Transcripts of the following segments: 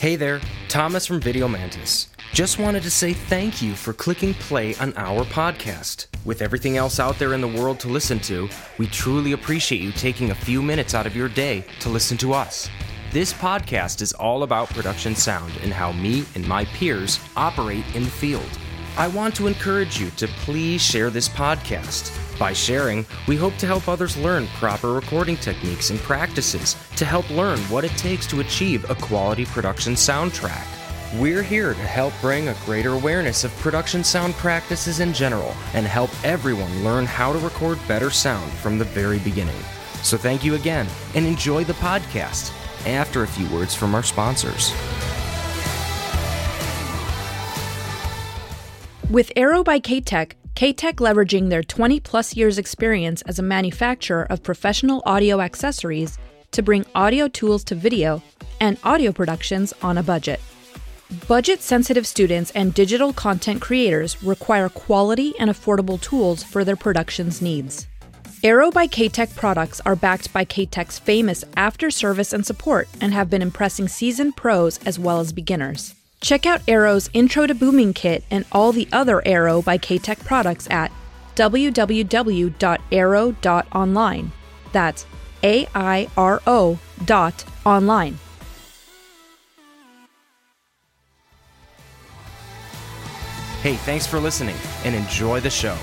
Hey there, Thomas from Video Mantis. Just wanted to say thank you for clicking play on our podcast. With everything else out there in the world to listen to, we truly appreciate you taking a few minutes out of your day to listen to us. This podcast is all about production sound and how me and my peers operate in the field. I want to encourage you to please share this podcast. By sharing, we hope to help others learn proper recording techniques and practices to help learn what it takes to achieve a quality production soundtrack. We're here to help bring a greater awareness of production sound practices in general and help everyone learn how to record better sound from the very beginning. So thank you again and enjoy the podcast after a few words from our sponsors. With Airo by K-Tek, K-Tek leveraging their 20 plus years experience as a manufacturer of professional audio accessories to bring audio tools to video and audio productions on a budget. Budget sensitive students and digital content creators require quality and affordable tools for their production's needs. Airo by K-Tek products are backed by K-Tek's famous after service and support and have been impressing seasoned pros as well as beginners. Check out Airo's Intro to Booming Kit and all the other Airo by K-Tek products at www.airo.online. That's A-I-R-O dot online. Hey, thanks for listening and enjoy the show.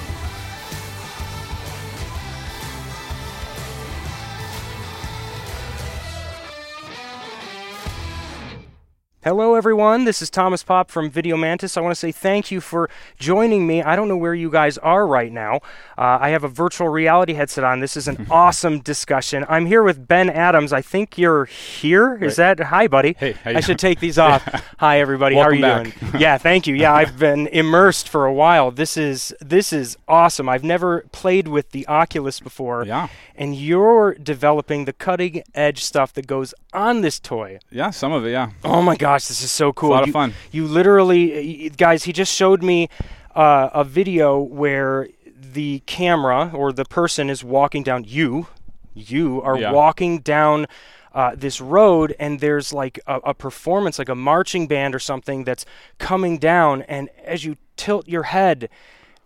Hello, everyone. This is Thomas Pop from Video Mantis. I want to say thank you for joining me. I don't know where you guys are right now. Uh, I have a virtual reality headset on. This is an awesome discussion. I'm here with Ben Adams. I think you're here. Is Right. that hi, buddy? Hey, how you I should take these off. hi, everybody. Welcome How are you back. doing? yeah, thank you. Yeah, I've been immersed for a while. This is this is awesome. I've never played with the Oculus before. Yeah. And you're developing the cutting edge stuff that goes on this toy. Yeah, some of it, yeah. Oh my gosh, this is so cool. lot of you, fun. You literally, guys, he just showed me uh, a video where the camera or the person is walking down. You, you are Yeah. walking down. Uh, this road and there's like a, a performance like a marching band or something that's coming down and as you tilt your head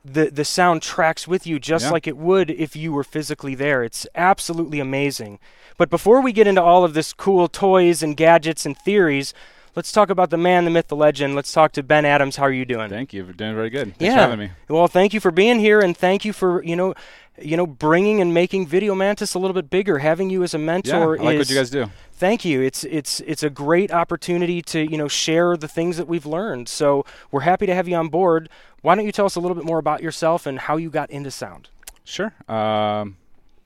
the the sound tracks with you just Yeah. like it would if you were physically there. It's absolutely amazing. But before we get into all of this cool toys and gadgets and theories, let's talk about the man, the myth, the legend. Let's talk to Ben Adams. How are you doing? Thank you for doing very good. Thanks yeah. for having me. Well, thank you for being here, and thank you for you know, you know, bringing and making Video Mantis a little bit bigger. Having you as a Yeah, mentor I like is what you guys do. Thank you. It's it's it's a great opportunity to you know share the things that we've learned. So we're happy to have you on board. Why don't you tell us a little bit more about yourself and how you got into sound? Sure. Um,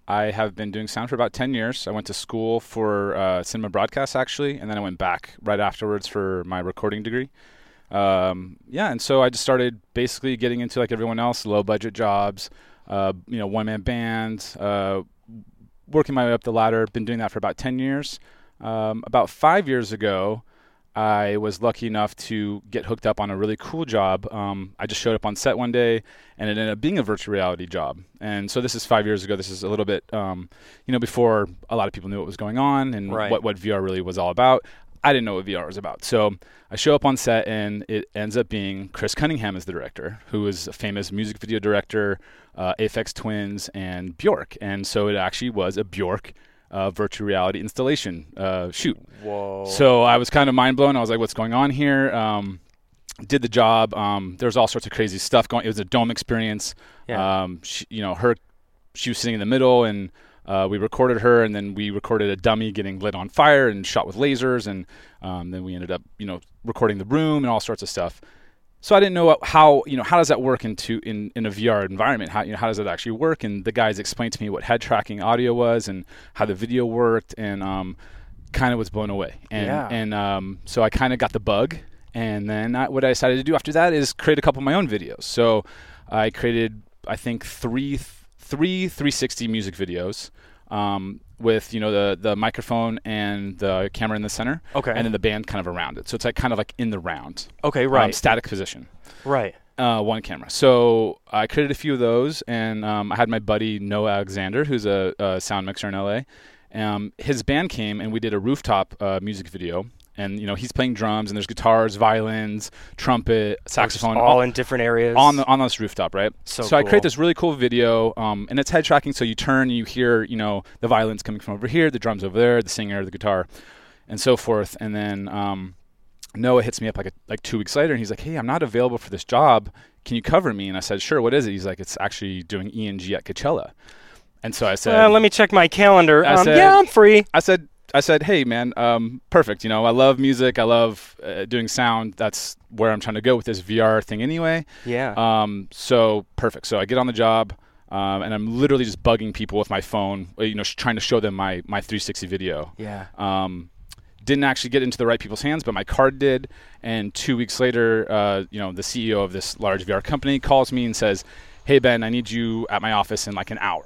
I have been doing sound for about 10 years. I went to school for uh, cinema broadcast, actually, and then I went back right afterwards for my recording degree. Um, yeah, and so I just started basically getting into, like everyone else, low budget jobs, uh, you know, one man bands, uh, working my way up the ladder. Been doing that for about 10 years. Um, about five years ago, I was lucky enough to get hooked up on a really cool job. Um, I just showed up on set one day, and it ended up being a virtual reality job. And so this is five years ago. This is a little bit, um, you know, before a lot of people knew what was going on and Right. what what VR really was all about. I didn't know what VR was about. So I show up on set, and it ends up being Chris Cunningham as the director, who is a famous music video director, uh, Aphex Twins, and Bjork. And so it actually was a Bjork uh, virtual reality installation uh, shoot. Whoa. So I was kind of mind blown. I was like, "What's going on here?" Um, did the job. Um, there was all sorts of crazy stuff going. It was a dome experience. Yeah. Um, she, you know, her, she was sitting in the middle, and uh, we recorded her, and then we recorded a dummy getting lit on fire and shot with lasers, and um, then we ended up, you know, recording the room and all sorts of stuff. So I didn't know how you know how does that work into in, in a VR environment? How you know how does it actually work? And the guys explained to me what head tracking audio was and how the video worked, and um, kind of was blown away. And Yeah. and um, so I kind of got the bug. And then I, what I decided to do after that is create a couple of my own videos. So I created I think three three 360 music videos. Um, with you know the the microphone and the camera in the center, Okay. and then the band kind of around it. So it's like kind of like in the round, okay, um, right, static position right. uh, one camera. So I created a few of those, and um, I had my buddy Noah Alexander, who's a, a sound mixer in LA. Um, his band came, and we did a rooftop uh, music video and you know he's playing drums, and there's guitars, violins, trumpet, saxophone, all in different areas on the on this rooftop, right? So I cool. create this really cool video, um, and it's head tracking. So you turn, you hear, you know, the violins coming from over here, the drums over there, the singer, the guitar, and so forth. And then um, Noah hits me up like a, like two weeks later, and he's like, "Hey, I'm not available for this job. Can you cover me?" And I said, "Sure. What is it?" He's like, "It's actually doing ENG at Coachella." And so I said, Uh, let me check my calendar. Um, said- yeah, I'm free. I said, I said, hey man, um, perfect. You know, I love music. I love uh, doing sound. That's where I'm trying to go with this VR thing anyway. Yeah. Um, so perfect. So I get on the job, um, and I'm literally just bugging people with my phone. uh, You know, sh- trying to show them my my 360 video. yeah. Um, didn't actually get into the right people's hands, but my card did. And two weeks later, uh, you know, the CEO of this large VR company calls me and says, "Hey Ben, I need you at my office in like an hour."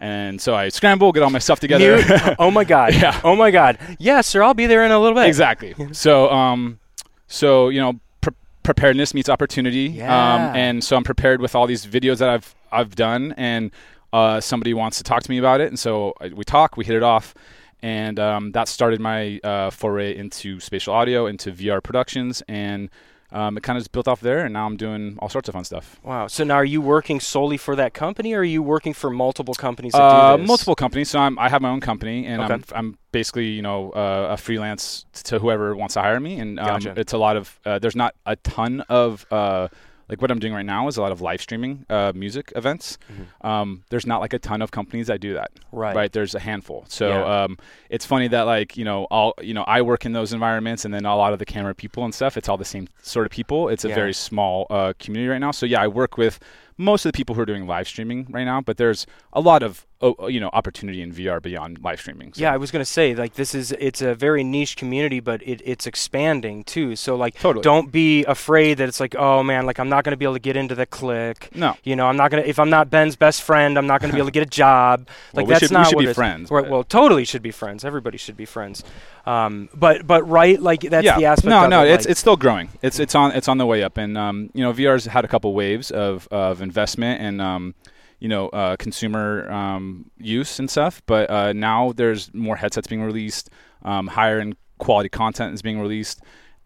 And so I scramble, get all my stuff together. Mute. oh my god. Yeah. Oh my god. Yeah, sir. I'll be there in a little bit. exactly. So, um, so you know, pre- preparedness meets opportunity. Yeah. Um, and so I'm prepared with all these videos that I've I've done, and uh, somebody wants to talk to me about it, and so I, we talk, we hit it off, and um, that started my uh, foray into spatial audio, into VR productions, and um, it kind of just built off there, and now I'm doing all sorts of fun stuff. Wow. So now are you working solely for that company, or are you working for multiple companies that Uh, do this? multiple companies. So I'm, I have my own company, and I'm, I'm basically you know uh, a freelance to whoever wants to hire me. And um, Gotcha. it's a lot of uh, there's not a ton of uh, like what I'm doing right now is a lot of live streaming uh, music events. Um, there's not like a ton of companies that do that. Mm-hmm. Right. Right. There's a handful. So Yeah. um, it's funny that like you know all you know I work in those environments, and then a lot of the camera people and stuff. It's all the same sort of people. It's a Yeah. very small uh, community right now. So yeah, I work with most of the people who are doing live streaming right now, but there's a lot of oh, you know opportunity in VR beyond live streaming. So. Yeah, I was gonna say like this is it's a very niche community, but it, it's expanding too. So like, Totally. don't be afraid that it's like, oh man, like I'm not gonna be able to get into the click. No. You know, I'm not gonna if I'm not Ben's best friend, I'm not gonna be able to get a job. Well, Like we that's should- we not should what be friends, well, totally should be friends. Everybody should be friends. Um, but but right, like that's yeah. the aspect. no, of no, it, it's like- it's still growing. It's it's on it's on the way up, and um, you know, VR's had a couple waves of of investment and um, you know, uh, consumer um, use and stuff. But uh, now there's more headsets being released, um, higher end quality content is being released.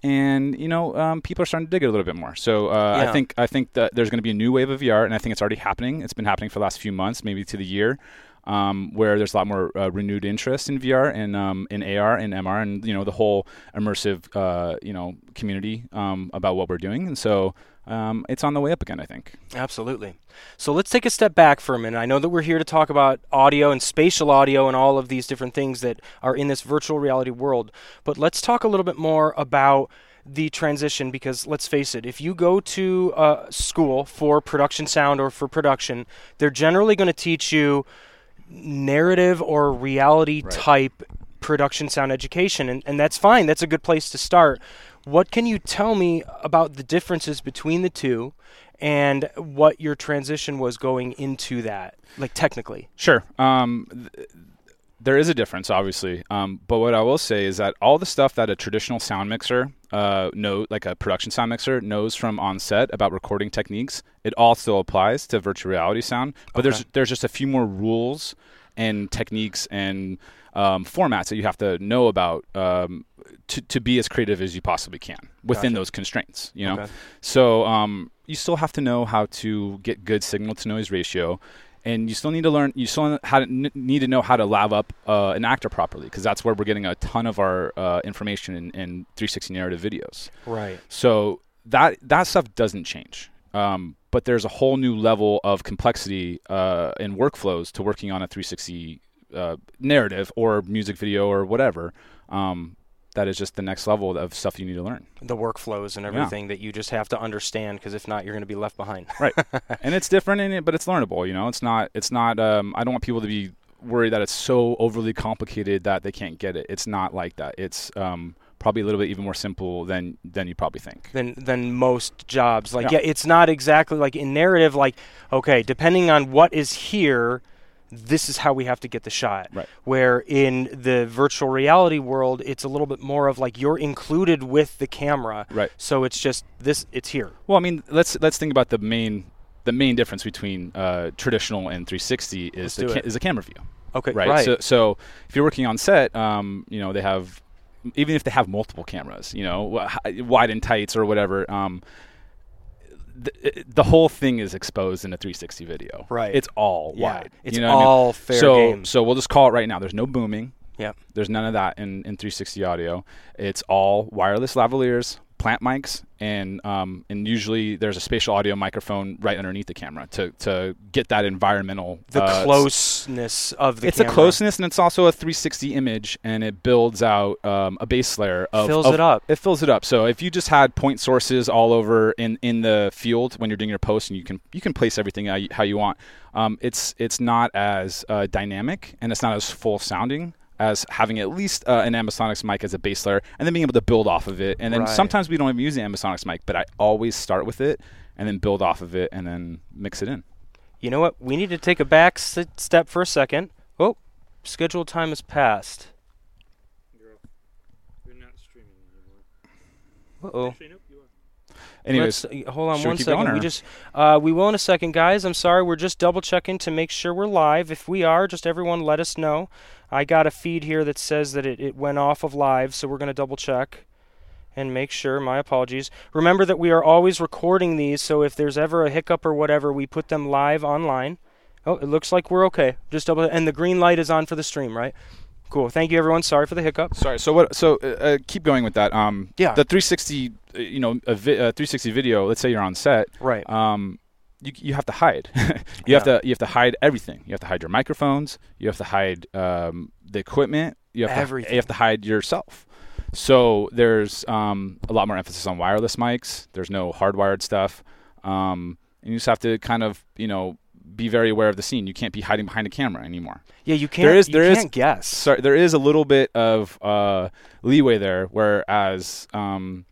And you know, um, people are starting to dig it a little bit more. So uh, Yeah. I think I think that there's going to be a new wave of VR, and I think it's already happening. It's been happening for the last few months, maybe to the year, um, where there's a lot more uh, renewed interest in VR and um, in AR and MR, and you know the whole immersive uh, you know community um, about what we're doing. And so um, it's on the way up again. I think. Absolutely. So let's take a step back for a minute. I know that we're here to talk about audio and spatial audio and all of these different things that are in this virtual reality world. But let's talk a little bit more about the transition because let's face it, if you go to uh, school for production sound or for production, they're generally going to teach you narrative or reality type production sound education and, and that's fine. That's a good place to start. What can you tell me about the differences between the two and what your transition was going into that like technically? Sure. Um, th- there is a difference, obviously. Um, but what I will say is that all the stuff that a traditional sound mixer uh, know, like a production sound mixer, knows from on set about recording techniques, it all still applies to virtual reality sound. But there's Okay. there's just a few more rules and techniques and um, formats that you have to know about um, to, to be as creative as you possibly can within Gotcha. those constraints. You know, Okay. so um, you still have to know how to get good signal to noise ratio, and you still need to learn. You still how to, need to know how to lav up uh, an actor properly because that's where we're getting a ton of our uh, information in, in 360 narrative videos. right So that that stuff doesn't change. Um, but there's a whole new level of complexity uh, in workflows to working on a 360 uh, narrative or music video or whatever. Um, that is just the next level of stuff you need to learn. the workflows and everything that you just have to understand because if not you're going to be left behind right and it's different in it but it's learnable you know it's not it's not um, i don't want people to be worried that it's so overly complicated that they can't get it it's not like that it's um, probably a little bit even more simple than than you probably think than than most jobs. Like Yeah. yeah. it's not exactly like in narrative like okay, depending on what is here, this is how we have to get the shot. Right. Where in the virtual reality world, it's a little bit more of like you're included with the camera. Right. So it's just this it's here. well i mean let's let's think about the main the main difference between uh, traditional and 360 is Let's the ca- is the camera view Okay. right? Right. So, so if you're working on set, um, you know they have even if they have multiple cameras, you know, wide and tights or whatever. Um, the, the whole thing is exposed in a 360 video. Right. It's all Yeah. wide. It's you know what I mean? all fair so, game. So we'll just call it right now. There's no booming. Yep. There's none of that in, in 360 audio. It's all wireless lavaliers, plant mics, and um, and usually there's a spatial audio microphone right underneath the camera to, to get that environmental The uh, closeness of the it's camera. a closeness and it's also a 360 image and it builds out um, a base layer of Fills of- it up. it fills it up. So if you just had point sources all over in, in the field when you're doing your post and you can you can place everything how you, how you want um, it's it's not as uh, dynamic and it's not as full sounding as having at least uh, an Ambisonics mic as a base layer and then being able to build off of it and then Right. sometimes we don't even use the Ambisonics mic but I always start with it and then build off of it and then mix it in You know what? We need to take a back s- step for a second. Oh, scheduled time has passed. Uh-oh. anyways Let's, uh, hold on should we one keep second. going, we just uh, we will in a second, guys. I'm sorry. We're just double checking to make sure we're live. If we are, just everyone let us know. I got a feed here that says that it, it went off of live, so we're going to double check and make sure. My apologies. Remember that we are always recording these, so if there's ever a hiccup or whatever, we put them live online. Oh, it looks like we're okay. Just double and the green light is on for the stream, right? Cool. Thank you, everyone. Sorry for the hiccup. Sorry. So what? So uh, uh, keep going with that. Um, Yeah. The 360, uh, you know, a vi- uh, 360 video. Let's say you're on set. Right. Um, you you have to hide. you Yeah. have to you have to hide everything. You have to hide your microphones. You have to hide um, the equipment. You have Everything. To, you have to hide yourself. So there's um, a lot more emphasis on wireless mics. There's no hardwired stuff. Um, and you just have to kind of you know be very aware of the scene. You can't be hiding behind a camera anymore. Yeah, you can't. is- you there is- can't guess. sorry, there is a little bit of uh, leeway there. Whereas, um,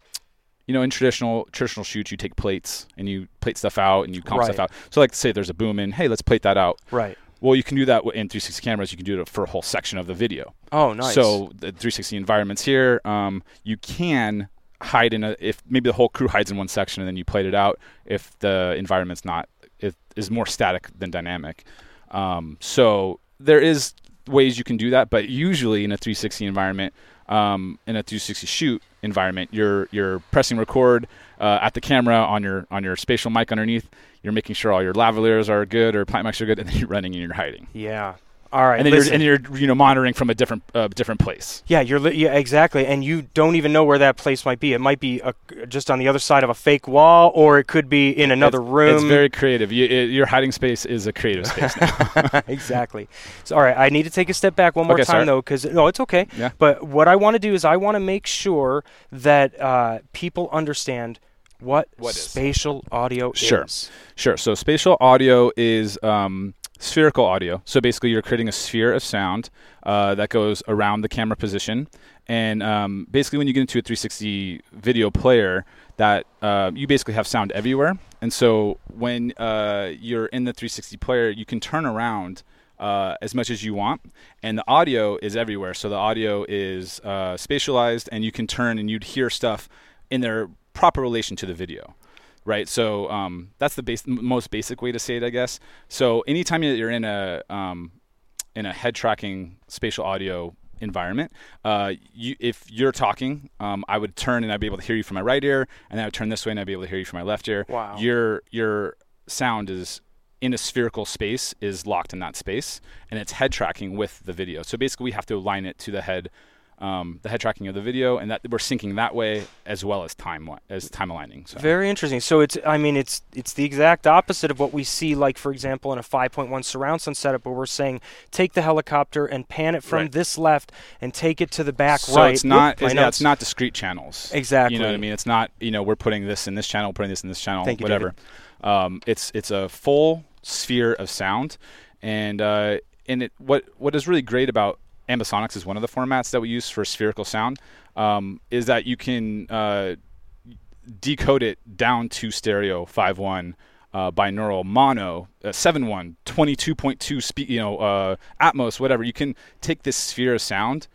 you know, in traditional traditional shoots, you take plates and you plate stuff out and you comp stuff out. So, like, say there's a boom in, hey, let's plate that out. Right. Well, you can do that in 360 cameras. You can do it for a whole section of the video. Oh, nice. So the 360 environments here, um, you can hide in a if maybe the whole crew hides in one section and then you plate it out if the environment's not it is more static than dynamic. Um, so there is ways you can do that, but usually in a 360 environment, um, in a 360 shoot environment, you're you're pressing record uh, at the camera on your on your spatial mic underneath. You're making sure all your lavaliers are good or plant mics are good, and then you're running and you're hiding, Yeah. All right. and then listen. you're and you're you know monitoring from a different uh, different place. yeah, you're li- yeah exactly, and you don't even know where that place might be. It might be a, just on the other side of a fake wall, or it could be in another it's, room. It's very creative. You, it, your hiding space is a creative space now. exactly. So, all right, I need to take a step back one more Okay, time sorry. though, because no, it's okay. Yeah. But what I want to do is I want to make sure that uh, people understand what, What is. spatial audio Sure. is. Sure. So spatial audio is um, spherical audio. So basically, you're creating a sphere of sound uh, that goes around the camera position. And um, basically, when you get into a 360 video player, that uh, you basically have sound everywhere. And so when uh, you're in the 360 player, you can turn around uh, as much as you want, and the audio is everywhere. So the audio is uh, spatialized, and you can turn and you'd hear stuff in their proper relation to the video right? So um, that's the base, most basic way to say it, I guess. So anytime that you're in a um, in a head tracking spatial audio environment, uh, you, if you're talking, um, I would turn and I'd be able to hear you from my right ear, and then I would turn this way and I'd be able to hear you from my left ear. Wow. Your your sound is in a spherical space is locked in that space, and it's head tracking with the video. So basically, we have to align it to the head. Um, the head tracking of the video, and that we're syncing that way as well as time as time aligning. So. Very interesting. So it's I mean it's it's the exact opposite of what we see like for example in a 5.1 surround sound setup where we're saying take the helicopter and pan it from Right. this left and take it to the back so right. So it's not Oop, it's, yeah, it's not discrete channels Exactly. you know what i mean it's not you know we're putting this in this channel putting this in this channel Thank you, whatever um, it's it's a full sphere of sound and uh, and it what what is really great about ambisonics is one of the formats that we use for spherical sound um, is that you can uh, decode it down to stereo 5.1 uh, binaural mono uh, 7.1 22.2 speed you know uh, atmos whatever. You can take this sphere of sound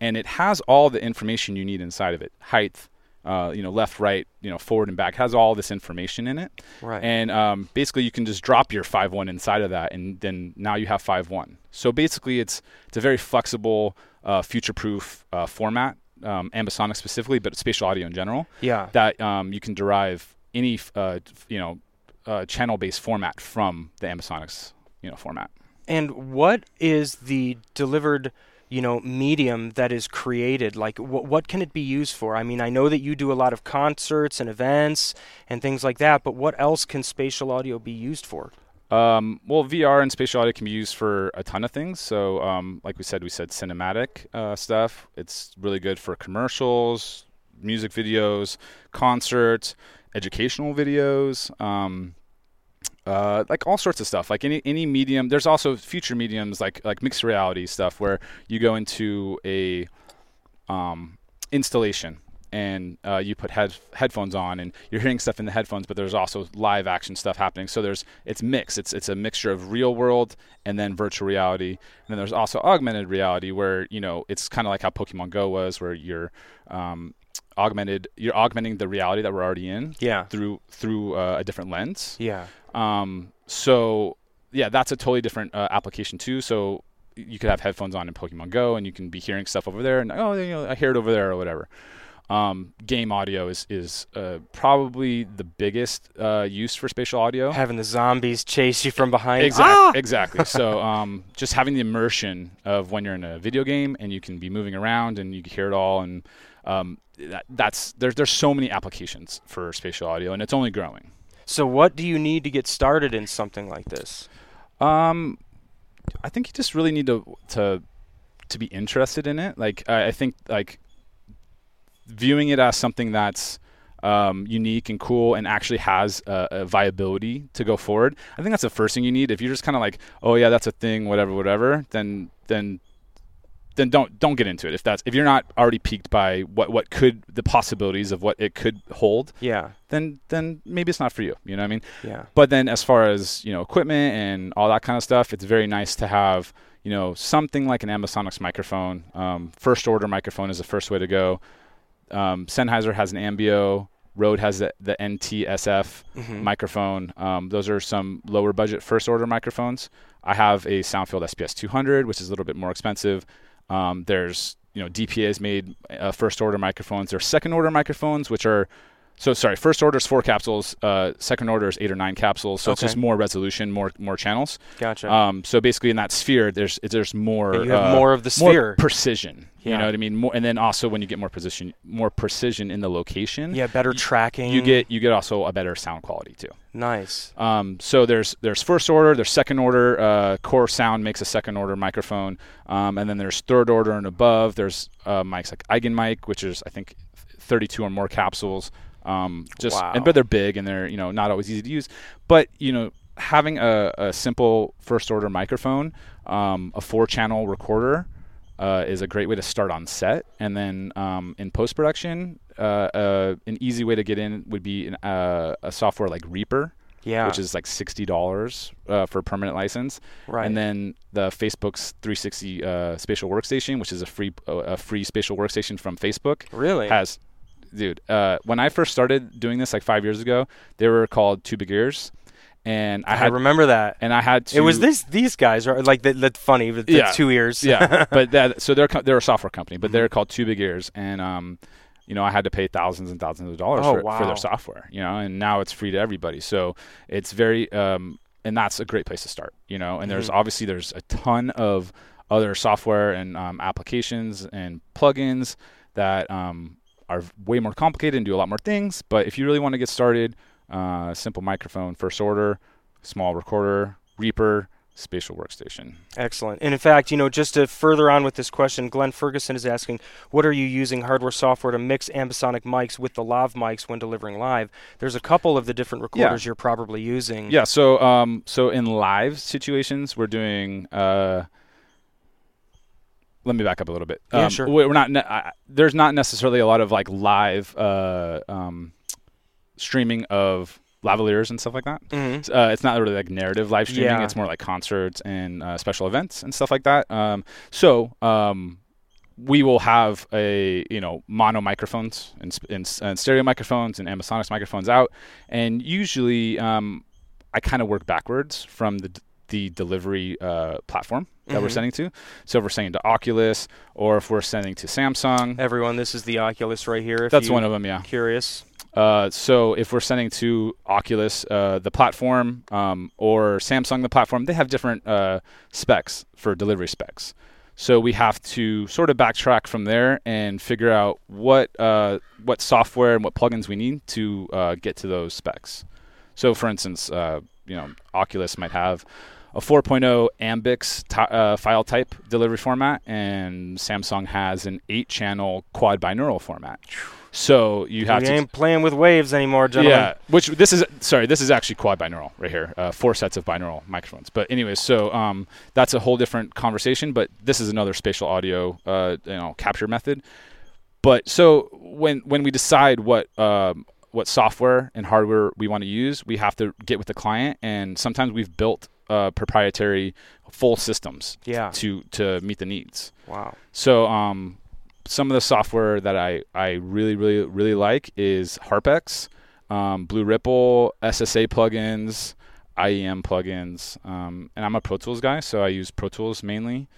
and it has all the information you need inside of it. Height uh, you know left right you know forward and back has all this information in it. Right. and um, basically you can just drop your 5.1 inside of that and then now you have 5.1 so basically it's it's a very flexible uh, future proof uh, format um, ambisonic specifically, but spatial audio in general. Yeah. That um, you can derive any uh, you know uh, channel-based format from the ambisonics you know format. And what is the delivered, you know, medium that is created? Like, wh- what can it be used for? I mean, I know that you do a lot of concerts and events and things like that, but what else can spatial audio be used for? Um, well, VR and spatial audio can be used for a ton of things. So, um, like we said, we said cinematic uh, stuff. It's really good for commercials, music videos, concerts, educational videos, um, uh, like all sorts of stuff. Like any any medium. There's also future mediums like like mixed reality stuff where you go into a um, installation and uh, you put head, headphones on and you're hearing stuff in the headphones but there's also live action stuff happening so there's it's mixed it's it's a mixture of real world and then virtual reality and then there's also augmented reality where you know it's kind of like how pokemon go was where you're um, augmented you're augmenting the reality that we're already in Yeah. through through uh, a different lens Yeah. um, so yeah, that's a totally different uh, application too. So you could have headphones on in Pokemon Go, and you can be hearing stuff over there, and oh, you know, I hear it over there or whatever. Um, game audio is is uh, probably the biggest uh, use for spatial audio. Having the zombies chase you from behind. Exactly. Ah! Exactly. So um, just having the immersion of when you're in a video game and you can be moving around and you can hear it all, and um, that, that's there's there's so many applications for spatial audio, and it's only growing. So, what do you need to get started in something like this? Um, I think you just really need to to to be interested in it. Like I, I think like viewing it as something that's um, unique and cool and actually has a, a viability to go forward. I think that's the first thing you need. If you're just kind of like, oh yeah, that's a thing, whatever, whatever, then then then don't don't get into it. If that's if you're not already piqued by what what could the possibilities of what it could hold, Yeah. then then maybe it's not for you. You know what I mean? Yeah. But then, as far as you know, equipment and all that kind of stuff, it's very nice to have you know something like an Ambisonics microphone. Um, first order microphone is the first way to go. Um, Sennheiser has an Ambeo. Rode has the, the NTSF Mhm. microphone. Um, those are some lower budget first order microphones. I have a Soundfield SPS 200, which is a little bit more expensive. Um, there's you know DPA has made uh, first order microphones. There's second order microphones, which are so sorry. First order is four capsules. Uh, second order is eight or nine capsules. So it's just more resolution, more more channels. Gotcha. Um, so basically, in that sphere, there's there's more Yeah, you have uh, more of the more sphere. precision. You know what I mean? More, and then also when you get more precision, more precision in the location. yeah, better y- tracking. You get you get also a better sound quality too. nice. Um, so there's there's first order, there's second order. Uh, Core Sound makes a second order microphone, um, and then there's third order and above. There's uh, mics like Eigenmike, which is I think 32 or more capsules. Um, just Wow. and but they're big and they're you know not always easy to use. But you know having a, a simple first order microphone, um, a four channel recorder. Uh, is a great way to start on set, and then um, in post production, uh, uh, an easy way to get in would be an, uh, a software like Reaper, Yeah. which is like sixty dollars uh, for a permanent license, right. and then the Facebook's 360 uh, spatial workstation, which is a free uh, a free spatial workstation from Facebook, really. has. Dude, uh, when I first started doing this like five years ago, they were called Two Big Ears, and I I, had remember that. and I had to. It was this these guys are like the, the funny with the Yeah. two ears. yeah, but that so they're they're a software company, but Mhm. they're called Two Big Ears, and um, you know, I had to pay thousands and thousands of dollars Oh, for, for their software, you know, and now it's free to everybody. So it's very, um, and that's a great place to start, you know. And there's Mhm. obviously there's a ton of other software and um, applications and plugins that um, are way more complicated and do a lot more things. But if you really want to get started, uh, simple microphone, first order, small recorder, Reaper, spatial workstation. Excellent. And in fact, you know, just to further on with this question, Glenn Ferguson is asking, what are you using hardware software to mix ambisonic mics with the lav mics when delivering live? There's a couple of the different recorders you're probably using. Yeah. So, um, so in live situations, we're doing. Uh, let me back up a little bit. Yeah, um, sure. we- We're not. Ne- I, there's not necessarily a lot of like live uh, um, streaming of lavaliers and stuff like that. Mhm. Uh, it's not really like narrative live streaming. Yeah. It's more like concerts and uh, special events and stuff like that. Um, so um, we will have a you know mono microphones and, and, and stereo microphones and Ambisonics microphones out, and usually um, I kind of work backwards from the d- the delivery uh, platform. That we're Mhm. sending to. So if we're sending to Oculus or if we're sending to Samsung, Everyone, this is the Oculus right here. If that's one of them. Yeah. Curious. Uh, so if we're sending to Oculus, uh, the platform, um, or Samsung, the platform, they have different uh, specs for delivery specs. So we have to sort of backtrack from there and figure out what uh, what software and what plugins we need to uh, get to those specs. So, for instance, uh, you know, Oculus might have a 4.0 Ambix ti uh, file type delivery format, and Samsung has an eight-channel quad binaural format. So you have we to ain't playing with waves anymore, gentlemen. yeah, which this is sorry, this is actually quad binaural right here. Uh, four sets of binaural microphones. But anyways, so um, that's a whole different conversation. But this is another spatial audio, uh, you know, capture method. But so when when we decide what um, what software and hardware we want to use, we have to get with the client, and sometimes we've built uh, proprietary full systems Yeah. to to meet the needs. Wow. So um, some of the software that I, I really really really like is Harpex, um, Blue Ripple, SSA plugins, IEM plugins, um, and I'm a Pro Tools guy, so I use Pro Tools mainly.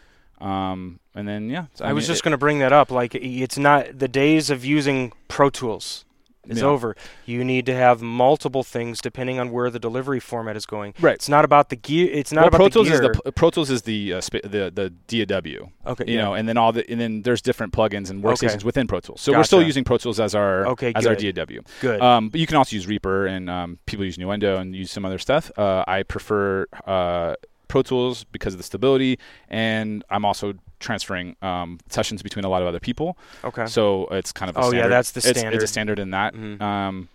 Um, and then yeah, I, was mean, just going to bring that up. Like, it's not the days of using Pro Tools is Yeah. over. You need to have multiple things depending on where the delivery format is going. right. It's not about the gear. It's not well, about Pro the Tools gear. is the Pro Tools is the uh, spa- the the DAW, okay. you yeah. know, and then all the and then there's different plugins and Okay. workstations within Pro Tools. So we're still Gotcha. using Pro Tools as our Okay, as our good. DAW. Good. Um, but you can also use Reaper, and um, people use Nuendo and use some other stuff. Uh, I prefer uh, Pro Tools because of the stability, and I'm also transferring um, sessions between a lot of other people. okay. So it's kind of a Oh, yeah, that's the It's- It's, standard. a standard in that Mhm. um,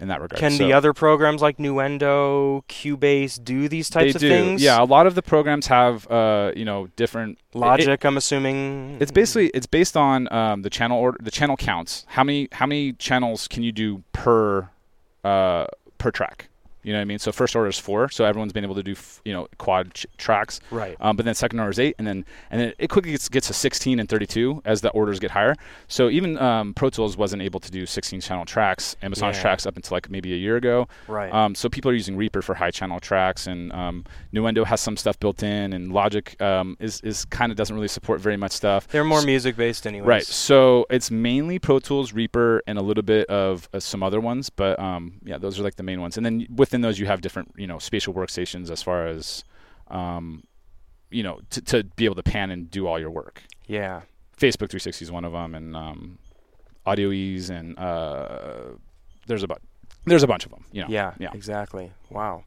in that regard. Can So the other programs like Nuendo, Cubase do these types they of do. things? Yeah, a lot of the programs have uh, you know different it- Logic, I'm assuming. it's basically it's based on um, the channel order, the channel counts. How many how many channels can you do per uh, per track? You know what I mean? So first order is four, so everyone's been able to do f- you know quad ch- tracks. right. Um, but then second order is eight, and then and then it quickly gets, gets to 16 and 32 as the orders get higher. So even um, Pro Tools wasn't able to do 16 channel tracks, Amazon Yeah. tracks up until like maybe a year ago. Right. Um, so people are using Reaper for high channel tracks, and um, Nuendo has some stuff built in, and Logic um, is is kind of doesn't really support very much stuff. They're more s- music based, anyways. Right. So it's mainly Pro Tools, Reaper, and a little bit of uh, some other ones, but um, yeah, those are like the main ones. And then within those, you have different, you know, spatial workstations as far as, um, you know, to to be able to pan and do all your work. Yeah. Facebook 360 is one of them, and um, Audio Ease, and uh, there's a bu- there's a bunch of them. You know. Yeah. Yeah. Exactly. Wow.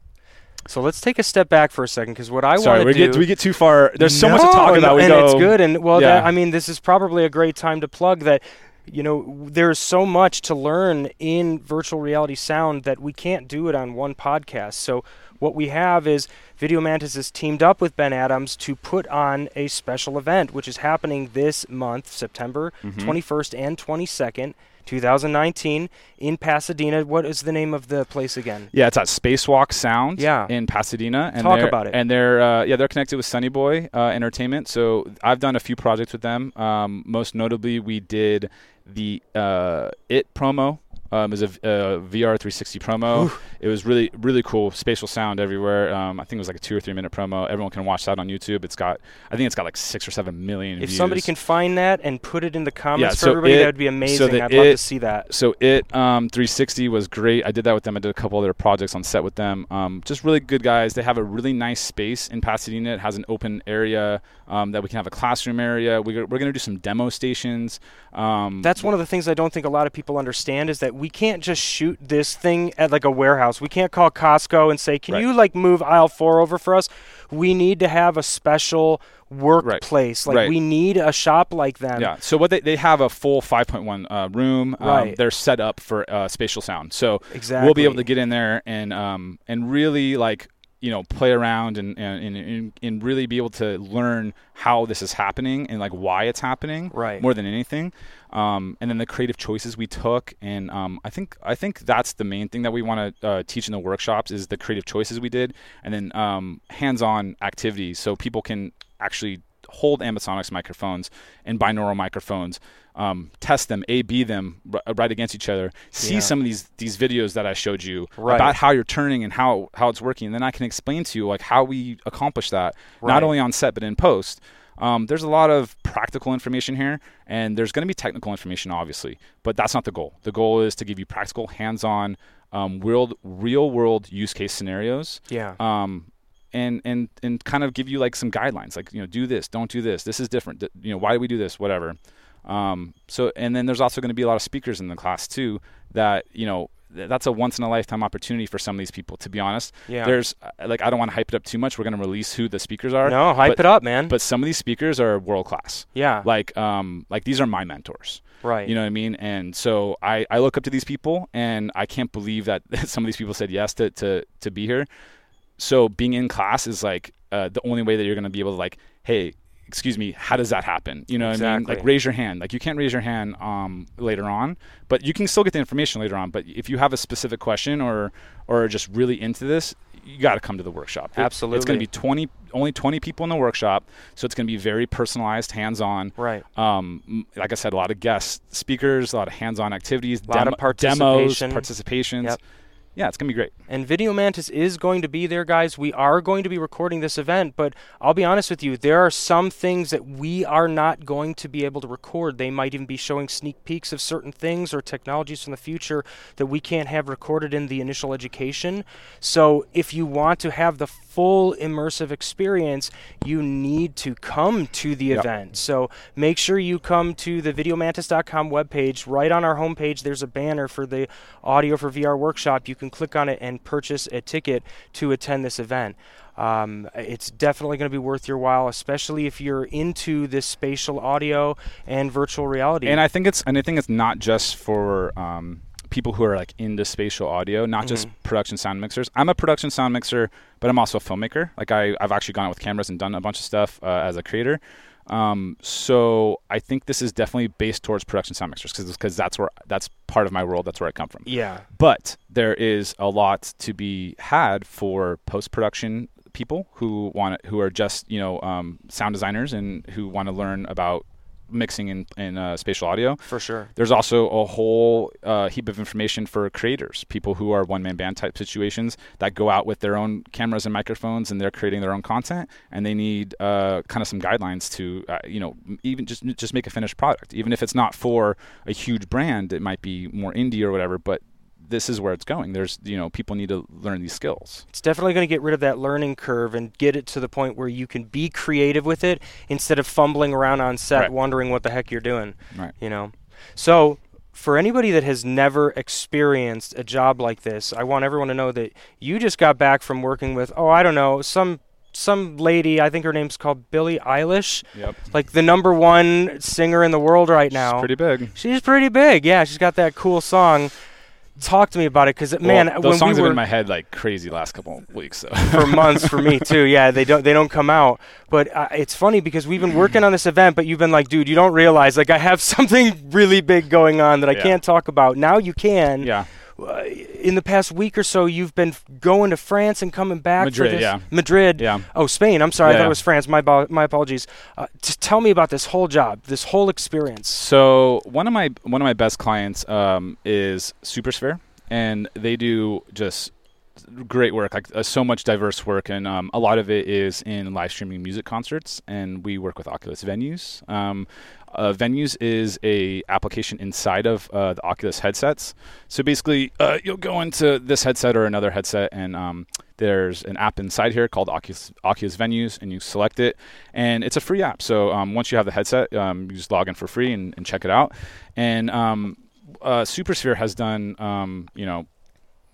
So let's take a step back for a second because what I want to do. get we get too far. There's so much to talk about. We and go, it's good. And well, that, I mean, this is probably a great time to plug that. You know, there's so much to learn in virtual reality sound that we can't do it on one podcast. So what we have is Video Mantis has teamed up with Ben Adams to put on a special event, which is happening this month, September Mhm. 21st and 22nd, 2019, in Pasadena. What is the name of the place again? Yeah, it's at Spacewalk Sound Yeah. in Pasadena. And Talk about it. And they're uh, yeah they're connected with Sunny Boy uh, Entertainment. So I've done a few projects with them. Um, most notably, we did the uh, It promo. Um, it was a v- uh, VR 360 promo. It was really really cool. Spatial sound everywhere. Um, I think it was like a two or three minute promo. Everyone can watch that on YouTube. It's got I think it's got like six or seven million If views. somebody can find that and put it in the comments for so everybody, it- that would be amazing. the I'd love to see that. so it um, 360 was great. I did that with them. I did a couple other projects on set with them. Um, just really good guys. They have a really nice space in Pasadena. It has an open area um, that we can have a classroom area. We, we're going to do some demo stations. Um, That's one of the things I don't think a lot of people understand is that we can't just shoot this thing at like a warehouse. We can't call Costco and say, "Can Right. you like move aisle 4 over for us?" We need to have a special workplace. Like Right. we need a shop like them. yeah. So what they, they have a full 5.1 uh, room. Um, Right. They're set up for uh, spatial sound. So Exactly. we'll be able to get in there and um, and really like you know play around and, and, and, and really be able to learn how this is happening and like why it's happening Right. more than anything um, and then the creative choices we took and um, I think I think that's the main thing that we want to uh, teach in the workshops is the creative choices we did and then um, hands-on activities so people can actually hold ambisonics microphones and binaural microphones, um, test them, A B them r- right against each other, see Yeah. some of these these videos that I showed you Right. about how you're turning and how how it's working, and then I can explain to you like how we accomplish that Right. not only on set but in post. Um, there's a lot of practical information here, and there's going to be technical information, obviously, but that's not the goal. The goal is to give you practical, hands-on, um, world, real-world use case scenarios Yeah. um, and and and kind of give you like some guidelines, like you know, do this, don't do this. This is different. You know, why do we do this? Whatever. Um, so and then there's also going to be a lot of speakers in the class too. That you know, that's a once in a lifetime opportunity for some of these people. To be honest, Yeah. there's uh, like I don't want to hype it up too much. We're going to release who the speakers are. No, hype but, it up, man. But some of these speakers are world class. yeah. Like um like these are my mentors. right. You know what I mean? And so I, I look up to these people, and I can't believe that some of these people said yes to, to, to be here. So being in class is like uh, the only way that you're going to be able to like, hey, excuse me, how does that happen? You know what I mean? Like raise your hand. Like you can't raise your hand um, later on, but you can still get the information later on. But if you have a specific question or or just really into this, you got to come to the workshop. It- It's going to be 20 only 20 people in the workshop, so it's going to be very personalized, hands-on right. um, like I said, a lot of guest speakers, a lot of hands-on activities, A lot of participation. demos, participation. participations. Yep. Yeah, it's gonna be great. And Video Mantis is going to be there, guys. We are going to be recording this event, but I'll be honest with you, there are some things that we are not going to be able to record. They might even be showing sneak peeks of certain things or technologies from the future that we can't have recorded in the initial education. So if you want to have the full immersive experience, you need to come to the Yep. event. So make sure you come to the videomantis.com webpage. Right on our homepage, there's a banner for the Audio for VR workshop. You can click on it and purchase a ticket to attend this event. Um, it's definitely going to be worth your while, especially if you're into this spatial audio and virtual reality. And I think it's and I think it's not just for um, people who are like into spatial audio, not just Mm-hmm. production sound mixers. I'm a production sound mixer, but I'm also a filmmaker. Like I, I've actually gone out with cameras and done a bunch of stuff uh, as a creator. Um, so I think this is definitely based towards production sound mixers because that's where that's part of my world. That's where I come from. yeah, But there is a lot to be had for post production people who want who are just you know um, sound designers and who want to learn about mixing in, in uh, spatial audio. for sure. There's also a whole uh, heap of information for creators, people who are one man band type situations that go out with their own cameras and microphones and they're creating their own content and they need uh, kind of some guidelines to, uh, you know, even just just make a finished product. Even if it's not for a huge brand, it might be more indie or whatever, but this is where it's going. There's, you know, people need to learn these skills. It's definitely going to get rid of that learning curve and get it to the point where you can be creative with it instead of fumbling around on set Right. wondering what the heck you're doing. Right. You know. So, for anybody that has never experienced a job like this, I want everyone to know that you just got back from working with oh, I don't know, some some lady, I think her name's called Billie Eilish, Yep. like the number 1 singer in the world right now. It's pretty big. She's pretty big. Yeah, she's got that cool song. Talk to me about it man, well, when those songs we have been in my head like crazy last couple of weeks. So for months for me too. Yeah, they don't they don't come out. But uh, it's funny because we've been working on this event, but you've been like, dude, you don't realize like I have something really big going on that I Yeah. can't talk about. Now you can. yeah, in the past week or so, you've been going to France and coming back. for Madrid, this. yeah. Madrid. yeah. Oh, Spain. I'm sorry. I thought yeah. it was France. My bo- my apologies. Uh, just tell me about this whole job, this whole experience. So one of my one of my best clients um, is Supersphere, and they do just great work, like uh, so much diverse work, and um, a lot of it is in live streaming music concerts. And we work with Oculus Venues. Um, uh, Venues is a application inside of uh, the Oculus headsets. So basically, uh, you'll go into this headset or another headset, and um, there's an app inside here called Oculus, Oculus Venues, and you select it, and it's a free app. So um, once you have the headset, um, you just log in for free and, and check it out. And um, uh, Supersphere has done, um, you know,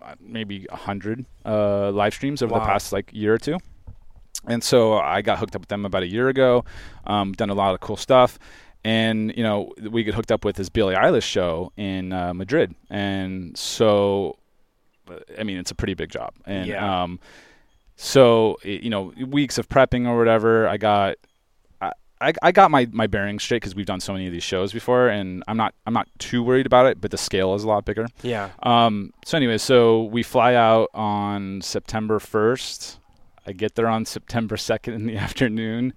uh, maybe a hundred uh, live streams over Wow. the past like year or two. And so I got hooked up with them about a year ago. Um, done a lot of cool stuff, and you know we get hooked up with this Billie Eilish show in uh, Madrid, and so I mean it's a pretty big job, and Yeah. um, so you know weeks of prepping or whatever. I got I, I, I got my, my bearings straight because we've done so many of these shows before, and I'm not I'm not too worried about it. But the scale is a lot bigger. Yeah. Um, so anyway, so we fly out on September 1st. I get there on September 2nd in the afternoon,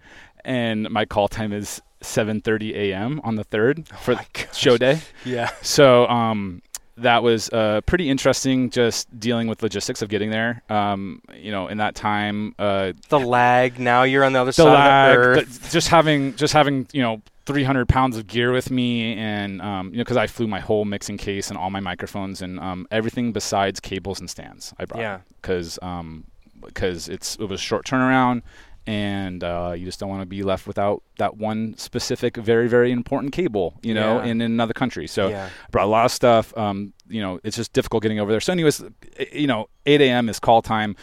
and my call time is 7:30 a.m. on the third for Oh my show day. Yeah. So um, that was uh, pretty interesting, just dealing with logistics of getting there. Um, you know, in that time, uh, The lag. Now you're on the other the side lag, of the earth. the- just having just having you know 300 pounds of gear with me, and um, you know, because I flew my whole mixing case and all my microphones and um, everything besides cables and stands. I brought Yeah. because um, because it's it was a short turnaround. And uh, you just don't want to be left without that one specific, very, very important cable, you know, Yeah. in, in another country. So yeah. brought a lot of stuff. Um, you know, it's just difficult getting over there. So, anyways, you know, 8 a.m. is call time.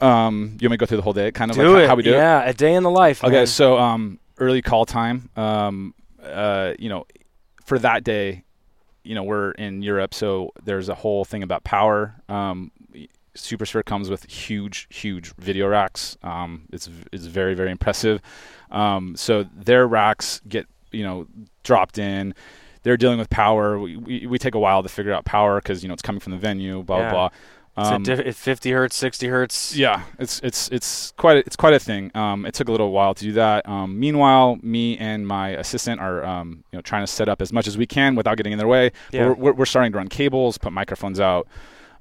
Um, you want me to go through the whole day, kind of Do like it. how we do it? yeah. A day in the life. Okay, man. so um, early call time. Um, uh, you know, for that day, you know, we're in Europe, so there's a whole thing about power. Um, Supersphere comes with huge, huge video racks. Um, it's it's very, very impressive. Um, so their racks get you know dropped in. They're dealing with power. We, we, we take a while to figure out power because you know it's coming from the venue. Blah Yeah. blah Um, diff- 50 hertz, 60 hertz. yeah, it's it's it's quite a, it's quite a thing. Um, it took a little while to do that. Um, meanwhile, me and my assistant are um, you know trying to set up as much as we can without getting in their way. Yeah. We're, we're, we're starting to run cables, put microphones out,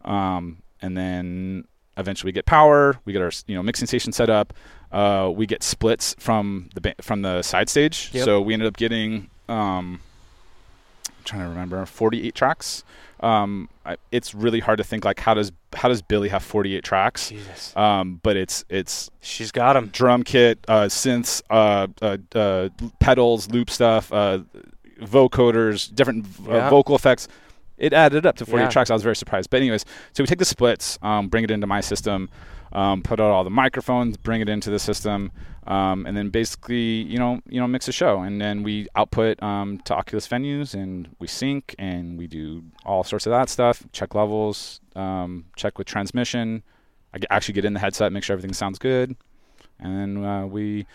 um, and then eventually we get power. We get our you know mixing station set up. Uh, we get splits from the ba- from the side stage. Yep. So we ended up getting um, I'm trying to remember 48 tracks. Um, I, it's really hard to think like how does how does Billy have 48 tracks? Jesus. Um, but it's it's She's got him. drum kit, uh, synths, uh, uh, uh, pedals, loop stuff, uh, vocoders, different v- Yeah. uh, vocal effects. It added up to 48 Yeah. tracks. I was very surprised. But anyways, so we take the splits, um, bring it into my system, um, put out all the microphones, bring it into the system, um, and then basically, you know, you know, mix a show. And then we output um, to Oculus venues, and we sync, and we do all sorts of that stuff. Check levels, um, check with transmission. I actually get in the headset, make sure everything sounds good, and then uh, we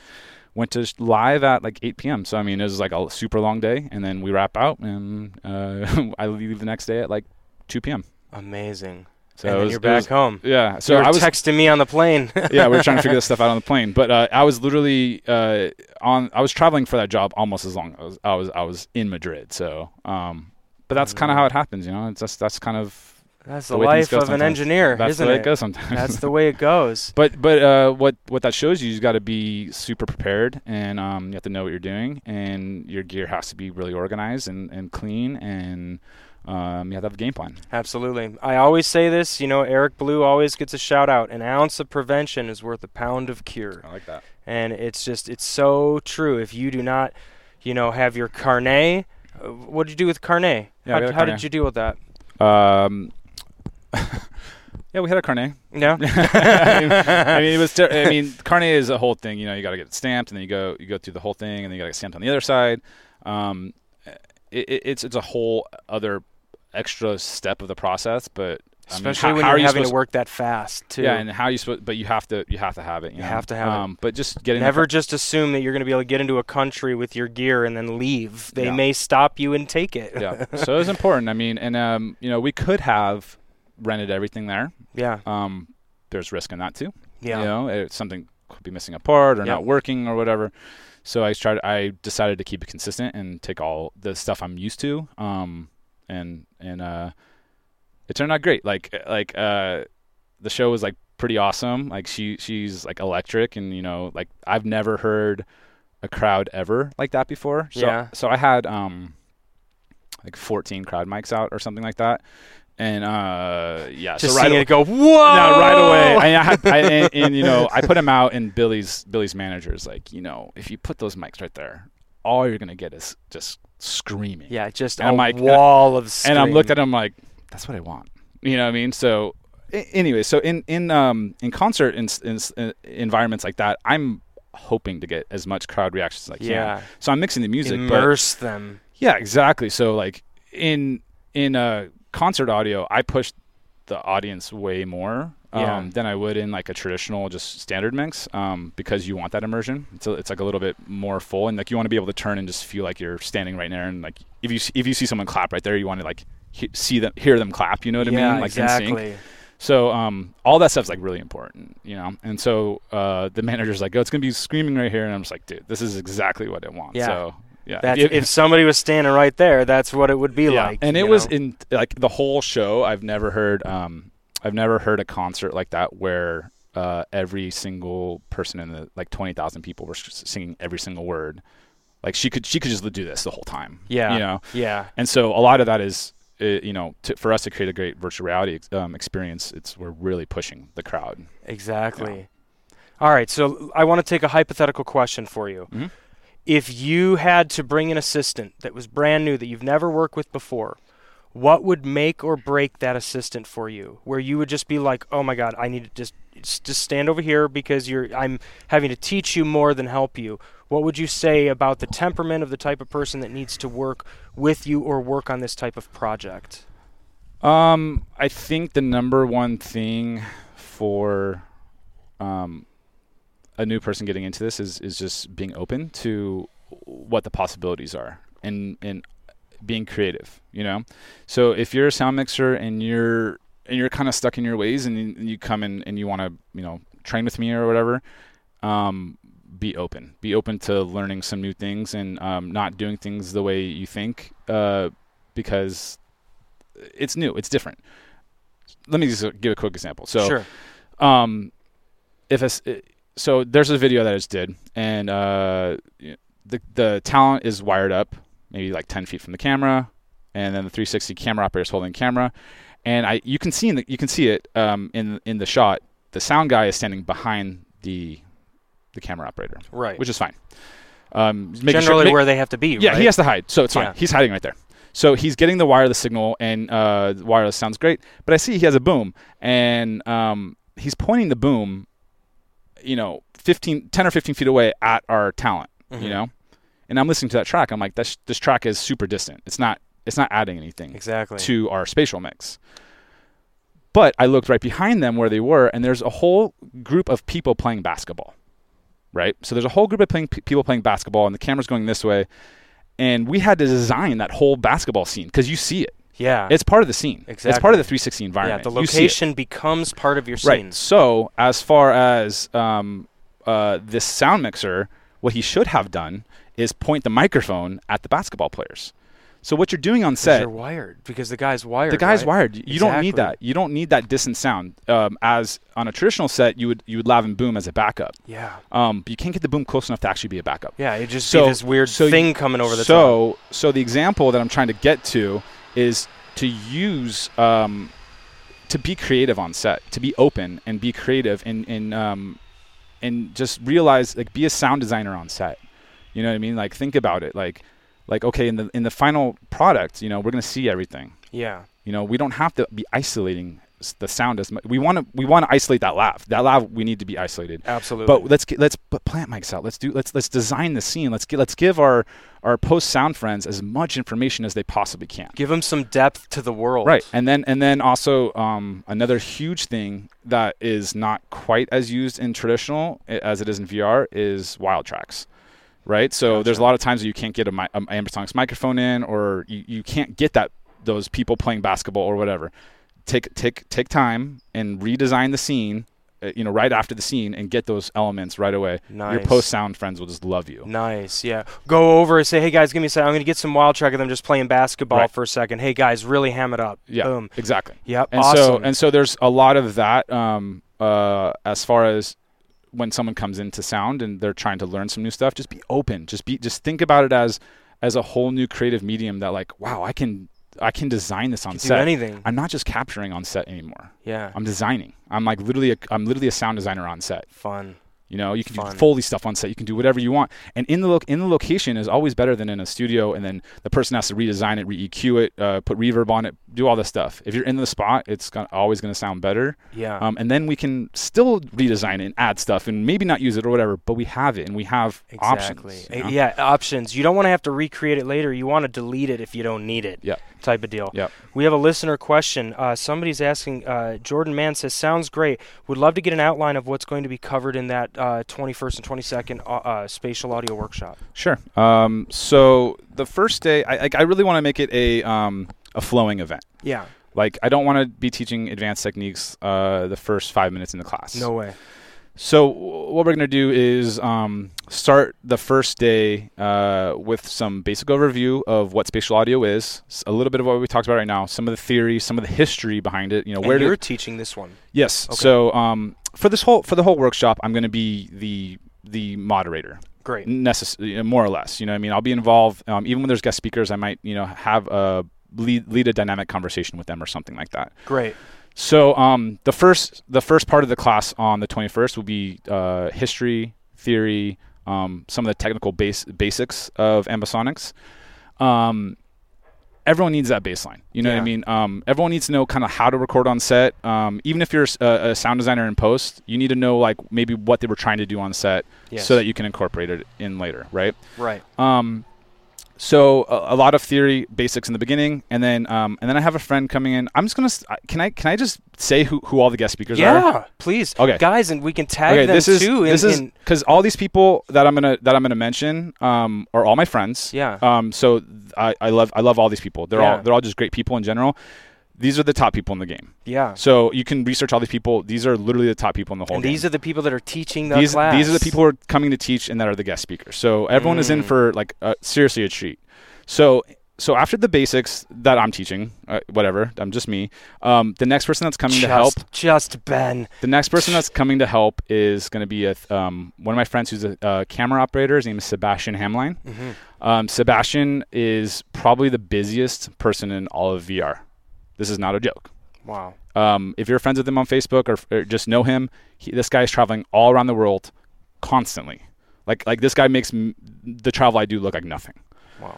went to live at like 8 p.m. So I mean, it was like a super long day, and then we wrap out, and uh, I leave the next day at like 2 p.m. Amazing. So and was, you're back was- home. Yeah. So I was texting me on the plane. yeah, we were trying to figure this stuff out on the plane. But uh, I was literally uh, on. I was traveling for that job almost as long. I was I was, I was in Madrid. So, um, but that's kind of how it happens, you know. It's just that's kind of That's the the, life of an engineer, that's isn't the way it? it goes sometimes. That's the way it goes. But but uh, what what that shows you, you've got to be super prepared, and um, you have to know what you're doing, and your gear has to be really organized and, and clean, and um, you have to have a game plan. Absolutely. I always say this, you know, Eric Blue always gets a shout out. An ounce of prevention is worth a pound of cure. I like that. And it's just, it's so true. If you do not, you know, have your carnet, uh, what did you do with carnet? Yeah, how how carnet. did you deal with that? Um, yeah, we had a carnet. Yeah. I, mean, I mean, it was. Ter- I mean, carnet is a whole thing. You know, you got to get it stamped, and then you go you go through the whole thing, and then you got to get stamped on the other side. Um, it, it, it's it's a whole other extra step of the process, but I mean, Especially how- when you're you having to work that fast, too. Yeah, and how you supposed? But you have to you have to have it. You, You know? have to have it. um, But just getting Never just assume that you're going to be able to get into a country with your gear and then leave. They Yeah. may stop you and take it. yeah, so it was important. I mean, and um, you know, we could have rented everything there. yeah. Um, there's risk in that too. Yeah. You know, if something could be missing a part or Yep. not working or whatever. So I tried. I decided to keep it consistent and take all the stuff I'm used to. Um, and and uh, it turned out great. Like like uh, the show was like pretty awesome. Like she she's like electric, and you know, like I've never heard a crowd ever like that before. So Yeah. so I had um like 14 crowd mics out or something like that. And uh yeah, Just so right away, it go, whoa! no, right away. I, I I, and, and you know, I put him out, and Billy's Billy's manager's like, you know, if you put those mics right there, all you're gonna get is just screaming. Yeah, just And a I'm like- wall of And I'm looked at him like, that's what I want. You know what I mean? So, anyway, so in in um in concert in, in, in environments like that, I'm hoping to get as much crowd reaction as I can. Yeah. So I'm mixing the music, but Immerse them. yeah, exactly. So like in in uh, concert audio, I push the audience way more um, Yeah. than I would in like a traditional just standard mix um, because you want that immersion. It's a, it's like a little bit more full and like you want to be able to turn and just feel like you're standing right there and like if you if you see someone clap right there, you want to like he- see them hear them clap. You know what I mean? Like in exactly. So um, all that stuff's like really important, you know. And so uh, the manager's like, "Oh, it's gonna be screaming right here," and I'm just like, "Dude, this is exactly what I want." Yeah. So yeah, That's, If- if somebody was standing right there, that's what it would be yeah. like. and it you was in like the whole show. I've never heard um, I've never heard a concert like that where uh, every single person in the like twenty thousand people were singing every single word. Like she could she could just do this the whole time. yeah, you know. yeah, And so a lot of that is, uh, you know, to, for us to create a great virtual reality ex- um, experience, it's we're really pushing the crowd. exactly. All right, so I want to take a hypothetical question for you. Mhm. If you had to bring an assistant that was brand new that you've never worked with before, what would make or break that assistant for you? Where you would just be like, "Oh my God, I need to just just stand over here because you're I'm having to teach you more than help you." What would you say about the temperament of the type of person that needs to work with you or work on this type of project? Um, I think the number one thing for um, a new person getting into this is is just being open to what the possibilities are and and being creative. You know, so if you're a sound mixer and you're and you're kind of stuck in your ways and you, and you come in and you want to you know train with me or whatever, um, be open. Be open to learning some new things and um, not doing things the way you think uh, because it's new. It's different. Let me just give a quick example. So, sure. um, if a so there's a video that I just did, and uh, the the talent is wired up, maybe like 10 feet from the camera, and then the 360 camera operator is holding the camera, and I you can see in the, you can see it um, in in the shot. The sound guy is standing behind the the camera operator, Right. which is fine. Um, making sure- Generally where they have to be. yeah, right? he has to hide, so it's fine. Yeah. He's hiding right there. So he's getting the wireless signal, and uh, wireless sounds great. But I see he has a boom, and um, he's pointing the boom, you know, 15, 10 or 15 feet away at our talent, Mhm. you know. And I'm listening to that track. I'm like, this this track is super distant. It's not it's not adding anything Exactly. to our spatial mix. But I looked right behind them where they were, and there's a whole group of people playing basketball. Right? So there's a whole group of playing, people playing basketball, and the camera's going this way. And we had to design that whole basketball scene because you see it. Yeah. It's part of the scene. Exactly. It's part of the 360 environment. yeah, the You location becomes part of your scene. Right. So as far as um, uh, this sound mixer, what he should have done is point the microphone at the basketball players. So what you're doing on set You're wired because the guy's wired. the guy's right? wired. You don't need that. You don't need that distant sound. Um, as on a traditional set, you would you would lav and boom as a backup. Yeah. Um, but you can't get the boom close enough to actually be a backup. Yeah. It just So- this weird so you- thing coming over the top. so so the example that I'm trying to get to is to use um, to be creative on set, to be open and be creative and and um, and just realize like be a sound designer on set. You know what I mean? Like think about it. Like like okay in the in the final product, you know, we're gonna see everything. Yeah. You know, we don't have to be isolating the sound as much. We want to we want to isolate that lav. That lav we need to be isolated. Absolutely. But let's get, let's put plant mics out. Let's do let's let's design the scene. Let's get let's give our our post sound friends as much information as they possibly can. give them some depth to the world. Right, and then and then also um, another huge thing that is not quite as used in traditional as it is in VR is wild tracks. Right, so there's a lot of times you can't get a, mi- a ambisonics microphone in, or you, you can't get that those people playing basketball or whatever. Take take take time and redesign the scene, uh, you know, right after the scene, and get those elements right away. Your post sound friends will just love you. Nice, yeah. Go over and say, "Hey guys, give me a second. I'm going to get some wild track of them just playing basketball Right. for a second. Hey guys, really ham it up. Yeah, Boom. exactly. Yep. and awesome. so and so there's a lot of that um, uh, as far as when someone comes into sound and they're trying to learn some new stuff just be open just be just think about it as as a whole new creative medium that like wow i can i can design this on do set anything. i'm not just capturing on set anymore Yeah. i'm designing i'm like literally a, i'm literally a sound designer on set Fun. you know, you can Fun. do Foley stuff on set. You can do whatever you want. And in the lo- in the location is always better than in a studio. And then the person has to redesign it, re EQ it, uh, put reverb on it, do all this stuff. If you're in the spot, it's gonna, always going to sound better. Yeah. Um, and then we can still redesign it and add stuff and maybe not use it or whatever, but we have it and we have Exactly. options. you know? Yeah, options. You don't want to have to recreate it later. You want to delete it if you don't need it. Yep. Type of deal. Yep. We have a listener question. Uh, somebody's asking. Uh, Jordan Mann says, "Sounds great. Would love to get an outline of what's going to be covered in that uh, 21st and 22nd uh, uh, spatial audio workshop." Sure. Um, so the first day, I, I- I really want to make it a um, a flowing event. Yeah. Like I don't want to be teaching advanced techniques uh, the first five minutes in the class. No way. So what we're gonna do is um, start the first day uh, with some basic overview of what spatial audio is, a little bit of what we talked about right now, some of the theory, some of the history behind it. You know, And where you're did teaching this one. yes. Okay. So um, for this whole for the whole workshop, I'm gonna be the the moderator Great. necess- more or less. You know, what I mean, I'll be involved. Um, even when there's guest speakers, I might, you know, have a lead, lead a dynamic conversation with them or something like that. Great. So um, the first the first part of the class on the 21st will be uh, history, theory, um, some of the technical base basics of ambisonics. Um, everyone needs that baseline. You know what I mean? Um, everyone needs to know kind of how to record on set. Um, even if you're a sound designer in post, you need to know like maybe what they were trying to do on set, Yes. so that you can incorporate it in later, right? Right. Um, so a, a lot of theory basics in the beginning, and then um, and then I have a friend coming in. I'm just gonna can I can I just say who, who all the guest speakers are? Yeah, please. Okay. Guys, and we can tag Okay, them this is too. this in, is because all these people that I'm gonna that I'm gonna mention um, are all my friends. Yeah. Um, so I, I love I love all these people. They're Yeah. all they're all just great people in general. These are the top people in the game. yeah. So you can research all these people. These are literally the top people in the whole And game these are the people that are teaching the these, class. these are the people who are coming to teach and that are the guest speakers. So everyone is in Mm. for like uh, seriously a treat. So so after the basics that I'm teaching, uh, whatever, I'm just me. Um, the next person that's coming just, to help, Just Ben. the next person that's coming to help is going to be a, th- um, one of my friends who's a, uh camera operator. His name is Sebastian Hamline. hmm Um, Sebastian is probably the busiest person in all of VR. This is not a joke. Wow. Um, if you're friends with him on Facebook or, or just know him, he, this guy is traveling all around the world constantly. Like like this guy makes m- the travel I do look like nothing. Wow.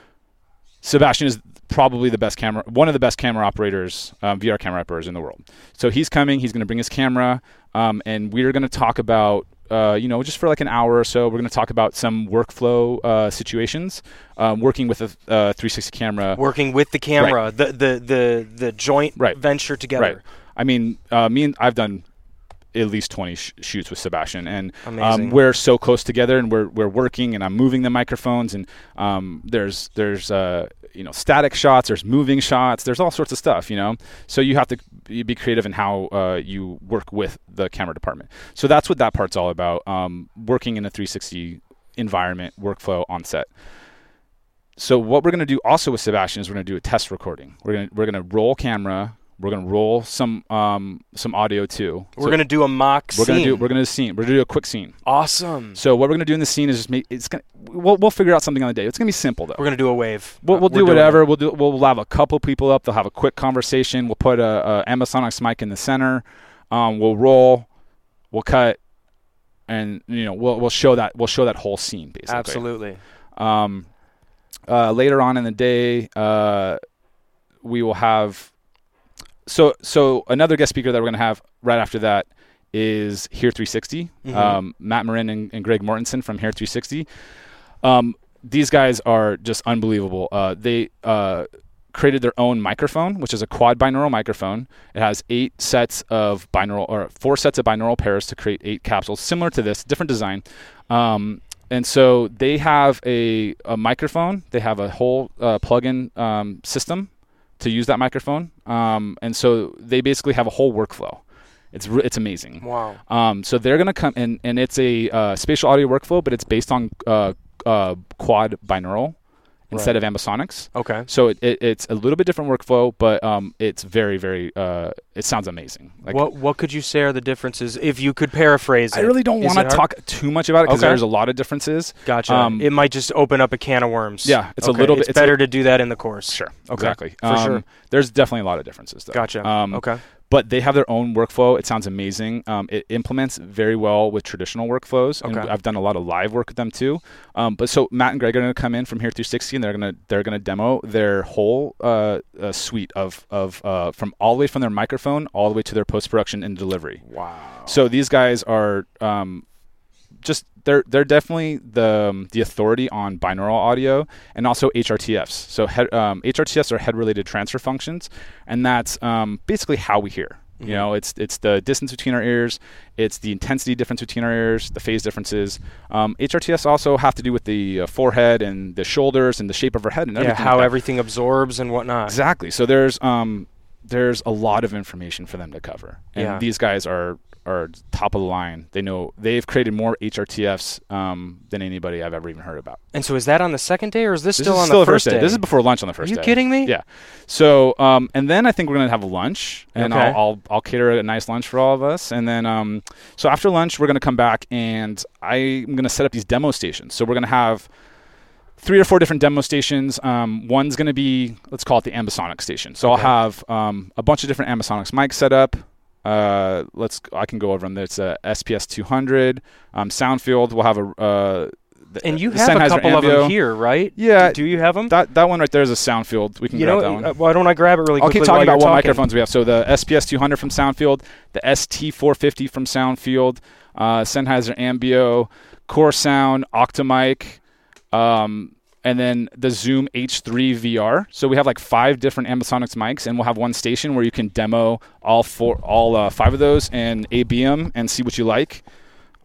Sebastian is probably the best camera, one of the best camera operators, um, VR camera operators in the world. So he's coming. He's going to bring his camera, um, and we're going to talk about, uh, you know, just for like an hour or so. We're going to talk about some workflow uh, situations, um, working with a uh, 360 camera. Working with the camera, the, the the the joint Right. venture together. Right. I mean, uh, me and I've done at least 20 sh- shoots with Sebastian, and um, we're so close together, and we're we're working, and I'm moving the microphones, and um, there's there's uh, you know static shots, there's moving shots, there's all sorts of stuff, you know. So you have to be be creative in how uh, you work with the camera department. So that's what that part's all about. Um, working in a 360 environment, workflow on set. So what we're going to do also with Sebastian is we're going to do a test recording. We're going to we're going to roll camera. We're going to roll some um, some audio too. We're So gonna do a mock we're scene. going to do we're going to scene. We're going to do a quick scene. awesome. So what we're going to do in the scene is just make it's to we'll we'll figure out something on the day. It's going to be simple though. We're gonna do a wave. We'll, we'll do whatever. We'll do. We'll have a couple people up. They'll have a quick conversation. We'll put a, a Ambisonics mic in the center. Um, we'll roll. We'll cut, and you know we'll we'll show that we'll show that whole scene basically. Absolutely. Um, uh, later on in the day, uh, we will have. So so another guest speaker that we're going to have right after that is Hear360. Mhm. Um, Matt Marin and, and Greg Morgenstein from Hear360. Um, these guys are just unbelievable. Uh, they uh, created their own microphone, which is a quad binaural microphone. It has eight sets of binaural or four sets of binaural pairs to create eight capsules, similar to this, different design. Um, and so they have a, a microphone. They have a whole uh, plug-in um, system to use that microphone. Um, and so they basically have a whole workflow. It's re- it's amazing. Wow. Um, so they're gonna come and and it's a uh, spatial audio workflow, but it's based on uh, uh, quad binaural instead Right. of ambisonics. Okay. So it, it, it's a little bit different workflow, but um, it's very very uh, it sounds amazing. Like what what could you say are the differences if you could paraphrase it? I really don't want to talk too much about it because Okay. there's a lot of differences. Gotcha. um, it might just open up a can of worms. Yeah, it's a little bit- It's, it's a- better to do that in the course. Sure, Okay, exactly. for Um, sure. There's definitely a lot of differences though. Gotcha. Um, okay. But they have their own workflow. It sounds amazing. Um, it implements very well with traditional workflows, and Okay. I've done a lot of live work with them too. Um, but so Matt and Greg are going to come in from Hear360, and they're going to they're going to demo their whole uh, uh, suite of of uh, from all the way from their microphone all the way to their post production and delivery. Wow. So these guys are um, just they're they're definitely the um, the authority on binaural audio and also HRTFs. So head, um, HRTFs are head related transfer functions, and that's um, basically how we hear. Mhm. You know, it's it's the distance between our ears, it's the intensity difference between our ears, the phase differences. Um, HRTFs also have to do with the uh, forehead and the shoulders and the shape of our head and Yeah, everything. how like everything absorbs and whatnot. Exactly. So there's um, there's a lot of information for them to cover, and Yeah. these guys are are top of the line. They know they've created more HRTFs um, than anybody I've ever even heard about. And so is that on the second day, or is this, This still is on still the first day? This is before lunch on the first day. Are you day. kidding me? Yeah. So, um, and then I think we're gonna have a lunch, and Okay. I'll, I'll I'll cater a nice lunch for all of us, and then um, so after lunch we're gonna come back, and I'm gonna set up these demo stations. So we're gonna have three or four different demo stations. Um, one's gonna be let's call it the Ambisonic station. So Okay. I'll have um, a bunch of different Ambisonics mics set up. Uh, let's I can go over them. It's a SPS 200 um, Soundfield. We'll have a uh, the- And you have a couple of them here, right? Yeah, Do you have them? that that one right there is a Soundfield. We can you grab know, that one. uh, why don't I grab it really I'll keep talking about what talking? microphones we have. So the SPS 200 from Soundfield, the ST 450 from Soundfield, uh, Sennheiser Ambeo, Core Sound, OctoMic, um, and then the Zoom H3 VR. So we have like five different Ambisonics mics, and we'll have one station where you can demo all four, all uh, five of those, and AB them and see what you like.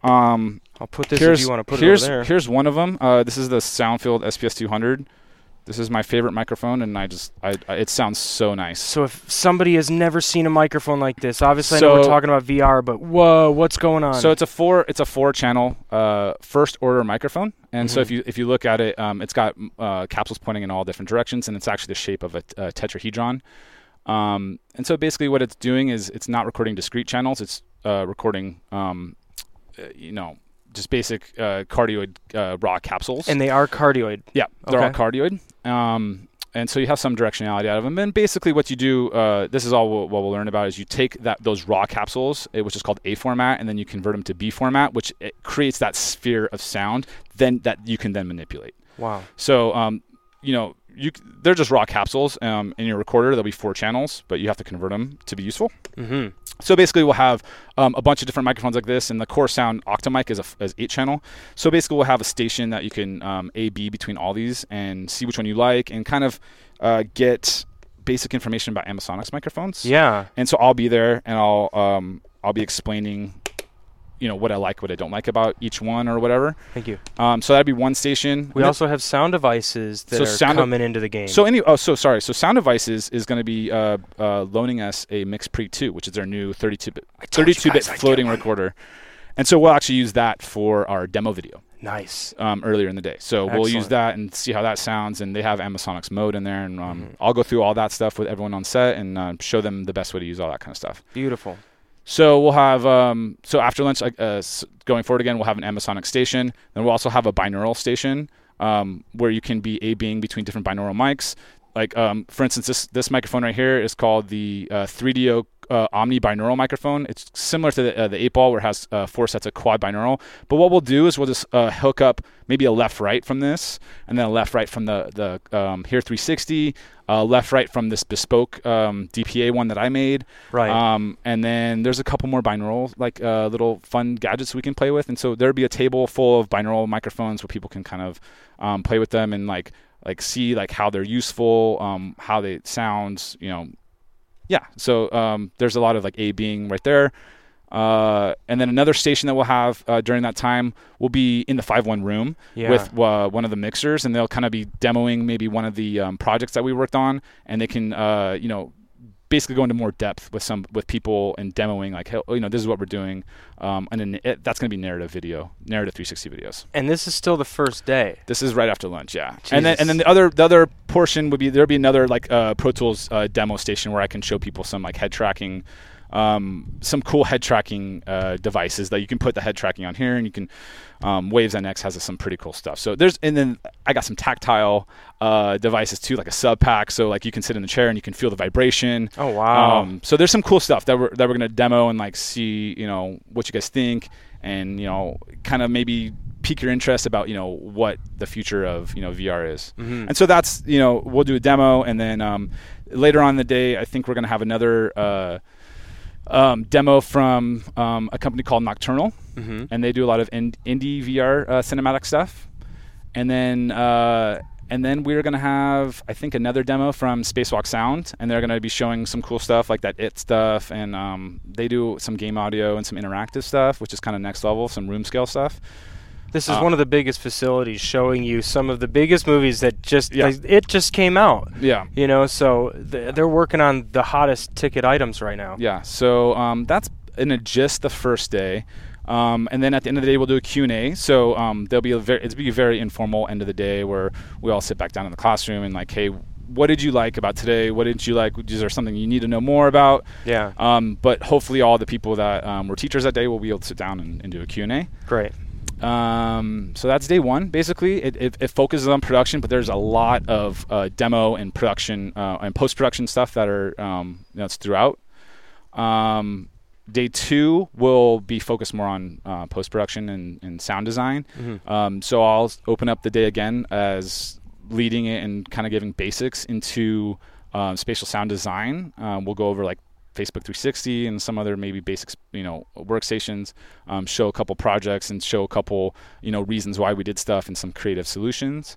Um, I'll put this if you want to put it here's over there. here's one of them. Uh, this is the Soundfield SPS 200. This is my favorite microphone, and I just I, I it sounds so nice. So if somebody has never seen a microphone like this, obviously I know we're talking about VR, but whoa, what's going on? So it's a four it's a four channel uh, first order microphone, and so Mhm. if you if you look at it, um, it's got uh, capsules pointing in all different directions, and it's actually the shape of a, a tetrahedron. Um, and so basically, what it's doing is it's not recording discrete channels; it's uh, recording, um, uh, you know, just basic uh, cardioid uh, raw capsules. and they are cardioid. Yeah, they're all cardioid. Um, and so you have some directionality out of them. And basically, what you do, uh, this is all we'll, what we'll learn about, is you take that those raw capsules, eh, which is called A format, and then you convert them to B format, which it creates that sphere of sound. Then that you can then manipulate. Wow. So, um, you know, you they're just raw capsules. Um, in your recorder, there'll be four channels, but you have to convert them to be useful. Mm-hmm. So basically, we'll have um, a bunch of different microphones like this, and the core sound OctoMic is a is eight channel. So basically, we'll have a station that you can um, A B between all these and see which one you like, and kind of uh, get basic information about Ambisonics microphones. Yeah. And so I'll be there, and I'll um, I'll be explaining, you know, what I like, what I don't like about each one or whatever. Thank you. Um, so that'd be one station. We And also have sound devices that So are de- coming into the game. so any oh so sorry so Sound Devices is going to be uh, uh, loaning us a Mix Pre 2, which is their new 32 bit 32 bit guys I'd get floating recorder, and so we'll actually use that for our demo video nice. um, earlier in the day. So we'll use that and see how that sounds, and they have Ambisonics mode in there, and um, Mhm. I'll go through all that stuff with everyone on set and uh, show them the best way to use all that kind of stuff. Beautiful. So we'll have um, so after lunch, uh, going forward again, we'll have an Ambisonic station. Then we'll also have a binaural station um, where you can be a being between different binaural mics. Like um, for instance, this this microphone right here is called the uh, 3Dio uh, Omni binaural microphone. It's similar to the, uh, the eight ball where it has uh, four sets of quad binaural. But what we'll do is we'll just uh, hook up maybe a left right from this, and then a left right from the the um, Hear360, uh, left right from this bespoke um, DPA one that I made. Right. Um, and then there's a couple more binaural, like uh, little fun gadgets we can play with. And so there'll be a table full of binaural microphones where people can kind of um, play with them and like like see like how they're useful, um, how they sound, you know. Yeah. So um, there's a lot of like A being right there. Uh, and then another station that we'll have uh, during that time will be in the 5-1 room yeah. with uh, one of the mixers, and they'll kind of be demoing maybe one of the um, projects that we worked on, and they can, uh, you know, basically go into more depth with some with people and demoing like, hey, you know, this is what we're doing, um, and then it, that's going to be narrative video, narrative 360 videos. and this is still the first day. This is right after lunch, yeah. And then and then the other the other portion would be there'll be another like uh, Pro Tools uh, demo station where I can show people some like head tracking, um, some cool head tracking uh, devices that you can put the head tracking on here, and you can. Um, Waves NX has some pretty cool stuff. So there's and then I got some tactile uh, devices too, like a SubPac. So like you can sit in the chair and you can feel the vibration. Oh wow. Um, so there's some cool stuff that we're that we're gonna demo and like see, you know, what you guys think, and you know, kind of maybe pique your interest about you know what the future of you know VR is. Mhm. And so that's you know we'll do a demo, and then um, later on in the day, I think we're gonna have another uh, um, demo from um, a company called Nocturnal, Mm-hmm. and they do a lot of in- indie VR uh, cinematic stuff. And then uh, and then we're gonna have I think another demo from Spacewalk Sound, and they're gonna be showing some cool stuff like that it stuff, and um, they do some game audio and some interactive stuff, which is kind of next level, some room scale stuff. This is Uh, one of the biggest facilities showing you some of the biggest movies that just Yeah. like, it just came out. Yeah. You know, so th- they're working on the hottest ticket items right now. Yeah. So um, that's in a just the first day. Um, and then at the end of the day, we'll do a Q&A. So um, there'll be a very, it's be a very informal end of the day where we all sit back down in the classroom and like, hey, what did you like about today? What didn't you like? Is there something you need to know more about? Yeah, Um, but hopefully all the people that um, were teachers that day will be able to sit down and, and do a Q&A. great. Um, so that's day one. Basically, it, it, it focuses on production, but there's a lot of uh, demo and production uh, and post production stuff that are um, that's throughout. Um, day two will be focused more on uh, post production and, and sound design. Mhm. Um, so I'll open up the day again as leading it and kind of giving basics into um, spatial sound design. Um, we'll go over like Facebook 360 and some other maybe basic you know, workstations. Um, show a couple projects and show a couple, you know, reasons why we did stuff and some creative solutions.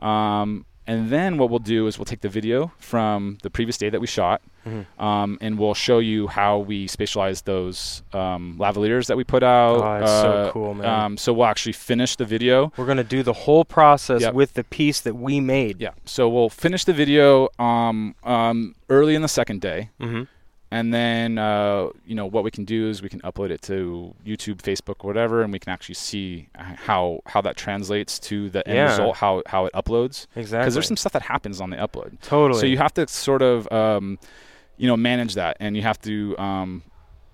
Um, and then what we'll do is we'll take the video from the previous day that we shot, Mhm. um, and we'll show you how we spatialize those um, lavaliers that we put out. Oh, so Uh, cool, man. Um, so we'll actually finish the video. We're gonna do the whole process Yep. with the piece that we made. Yeah. So we'll finish the video um, um, early in the second day, Mm-hmm. And then uh, you know what we can do is we can upload it to YouTube, Facebook, whatever, and we can actually see how how that translates to the end Yeah. result, how how it uploads. Exactly. Because there's some stuff that happens on the upload. totally. So you have to sort of, um, you know, manage that, and you have to um,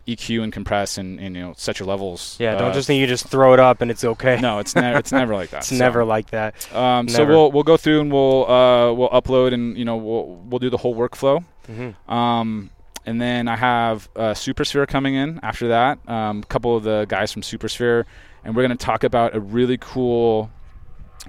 EQ and compress and, and you know set your levels. yeah, don't uh, just think you just throw it up and it's okay. No, it's never it's never like that. it's So, never like that. Um, so we'll we'll go through and we'll uh, we'll upload and you know we'll we'll do the whole workflow. Mm-hmm. Um, and then I have uh, Supersphere coming in after that. Um, a couple of the guys from Supersphere, and we're going to talk about a really cool.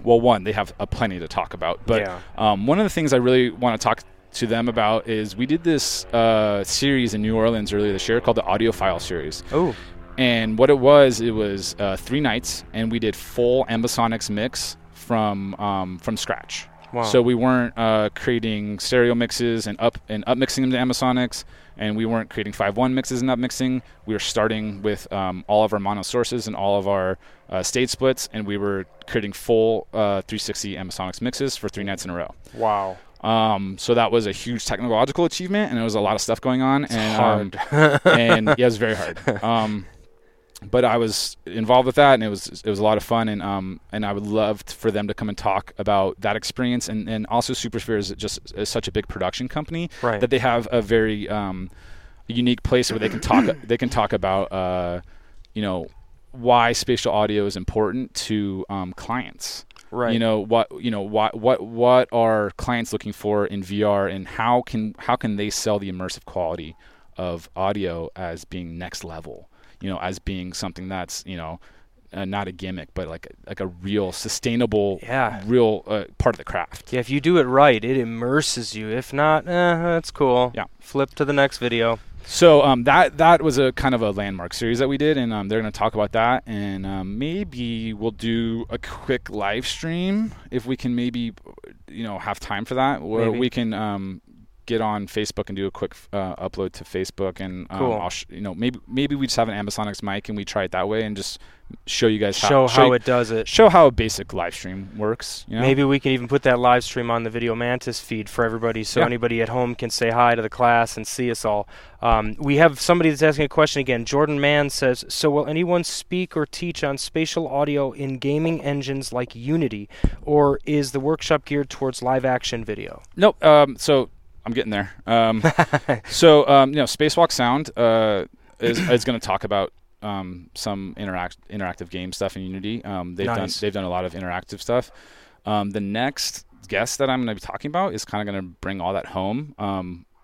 Well, one, they have a plenty to talk about, but yeah. um, one of the things I really want to talk to them about is we did this uh, series in New Orleans earlier this year called the Audiophile series. Oh, And what it was, it was uh, three nights, and we did full Ambisonics mix from um, from scratch. wow. So we weren't uh, creating stereo mixes and up and up mixing them to Ambisonics, and we weren't creating five one mixes and up mixing. We were starting with um, all of our mono sources and all of our uh, stage splits, and we were creating full uh, 360 Ambisonics mixes for three nights in a row. wow. Um, so that was a huge technological achievement, and there was a lot of stuff going on. It's and, hard. Um, and yeah, it was very hard. Um, but I was involved with that, and it was it was a lot of fun, and um, and I would love for them to come and talk about that experience, and and also Supersphere is just is such a big production company right. that they have a very um, unique place where they can talk they can talk about uh, you know why spatial audio is important to um, clients right. you know what you know what what what are clients looking for in VR and how can how can they sell the immersive quality of audio as being next level you know as being something that's you know uh, not a gimmick but like a, like a real sustainable Yeah. real uh, part of the craft Yeah, if you do it right, it immerses you. If not, eh, that's cool. Yeah. Flip to the next video. So um, that that was a kind of a landmark series that we did, and um, they're going to talk about that, and um, maybe we'll do a quick live stream if we can maybe, you know, have time for that, where Maybe. we can um, get on Facebook and do a quick uh, upload to Facebook, and um, Cool. I'll sh- you know maybe maybe we just have an Ambisonics mic and we try it that way and just show you guys Show how how you- it does it. show how a basic live stream works. You know? Maybe we can even put that live stream on the Video Mantis feed for everybody so Yeah. anybody at home can say hi to the class and see us all. Um, we have somebody that's asking a question again. Jordan Mann says So, will anyone speak or teach on spatial audio in gaming engines like Unity, or is the workshop geared towards live action video? Nope. Um, so I'm getting there. Um, so um, you know, Spacewalk Sound uh, is is going to talk about um, some interact interactive game stuff in Unity. Um, they've done they've done a lot of interactive stuff. Um, the next guest that I'm going to be talking about is kind of going to bring all that home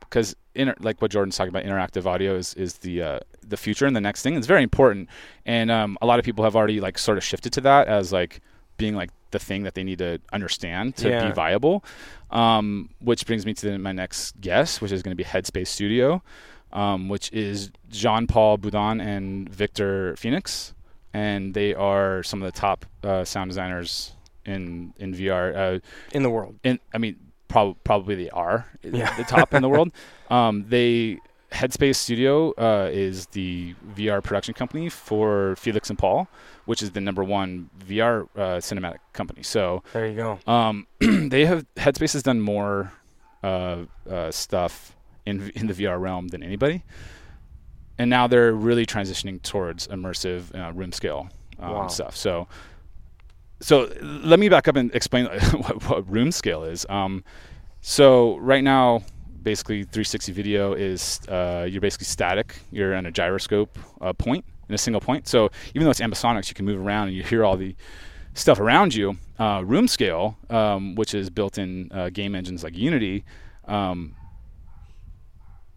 because inter- like what Jordan's talking about, interactive audio is is the uh, the future and the next thing. It's very important, and um, a lot of people have already like sort of shifted to that as like being like the thing that they need to understand to Yeah. be viable. Um, which brings me to the, my next guest, which is going to be Headspace Studio, um, which is Jean Paul Beaudoin and Victor Phoenix, and they are some of the top uh, sound designers in in VR. Uh, In the world. in I mean, prob- probably they are Yeah. the top in the world. Um, they Headspace Studio uh, is the VR production company for Felix and Paul, which is the number one VR uh, cinematic company. So There you go. um, they have Headspace has done more uh, uh, stuff in in the VR realm than anybody, and now they're really transitioning towards immersive uh, room scale um, Wow. stuff. So, so let me back up and explain what, what room scale is. Um, so right now, basically 360 video is uh, you're basically static. You're in a gyroscope uh, point in a single point. So even though it's ambisonics, you can move around and you hear all the stuff around you. Uh, room scale, um, which is built in uh, game engines like Unity, um,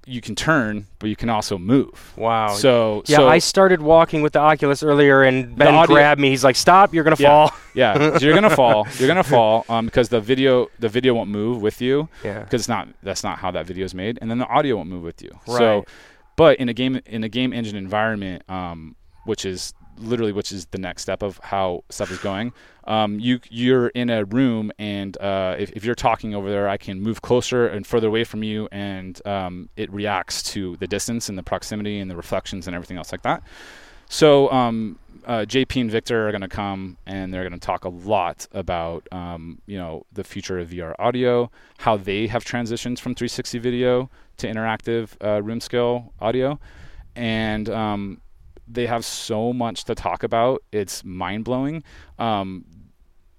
you can turn, but you can also move. Wow. So yeah, so, I started walking with the Oculus earlier, and Ben audio- grabbed me. He's like, "Stop! You're gonna Yeah. fall." yeah, so you're gonna fall. You're gonna fall um, because the video the video won't move with you Yeah. because it's not that's not how that video is made, and then the audio won't move with you. Right. So, but in a game in a game engine environment, um, which is literally which is the next step of how stuff is going. Um, you you're in a room, and uh, if, if you're talking over there, I can move closer and further away from you, and um, it reacts to the distance and the proximity and the reflections and everything else like that. So um, uh, JP and Victor are going to come and they're going to talk a lot about um, you know the future of VR audio, how they have transitioned from 360 video to interactive uh, room scale audio, and um, they have so much to talk about. It's mind blowing. Um,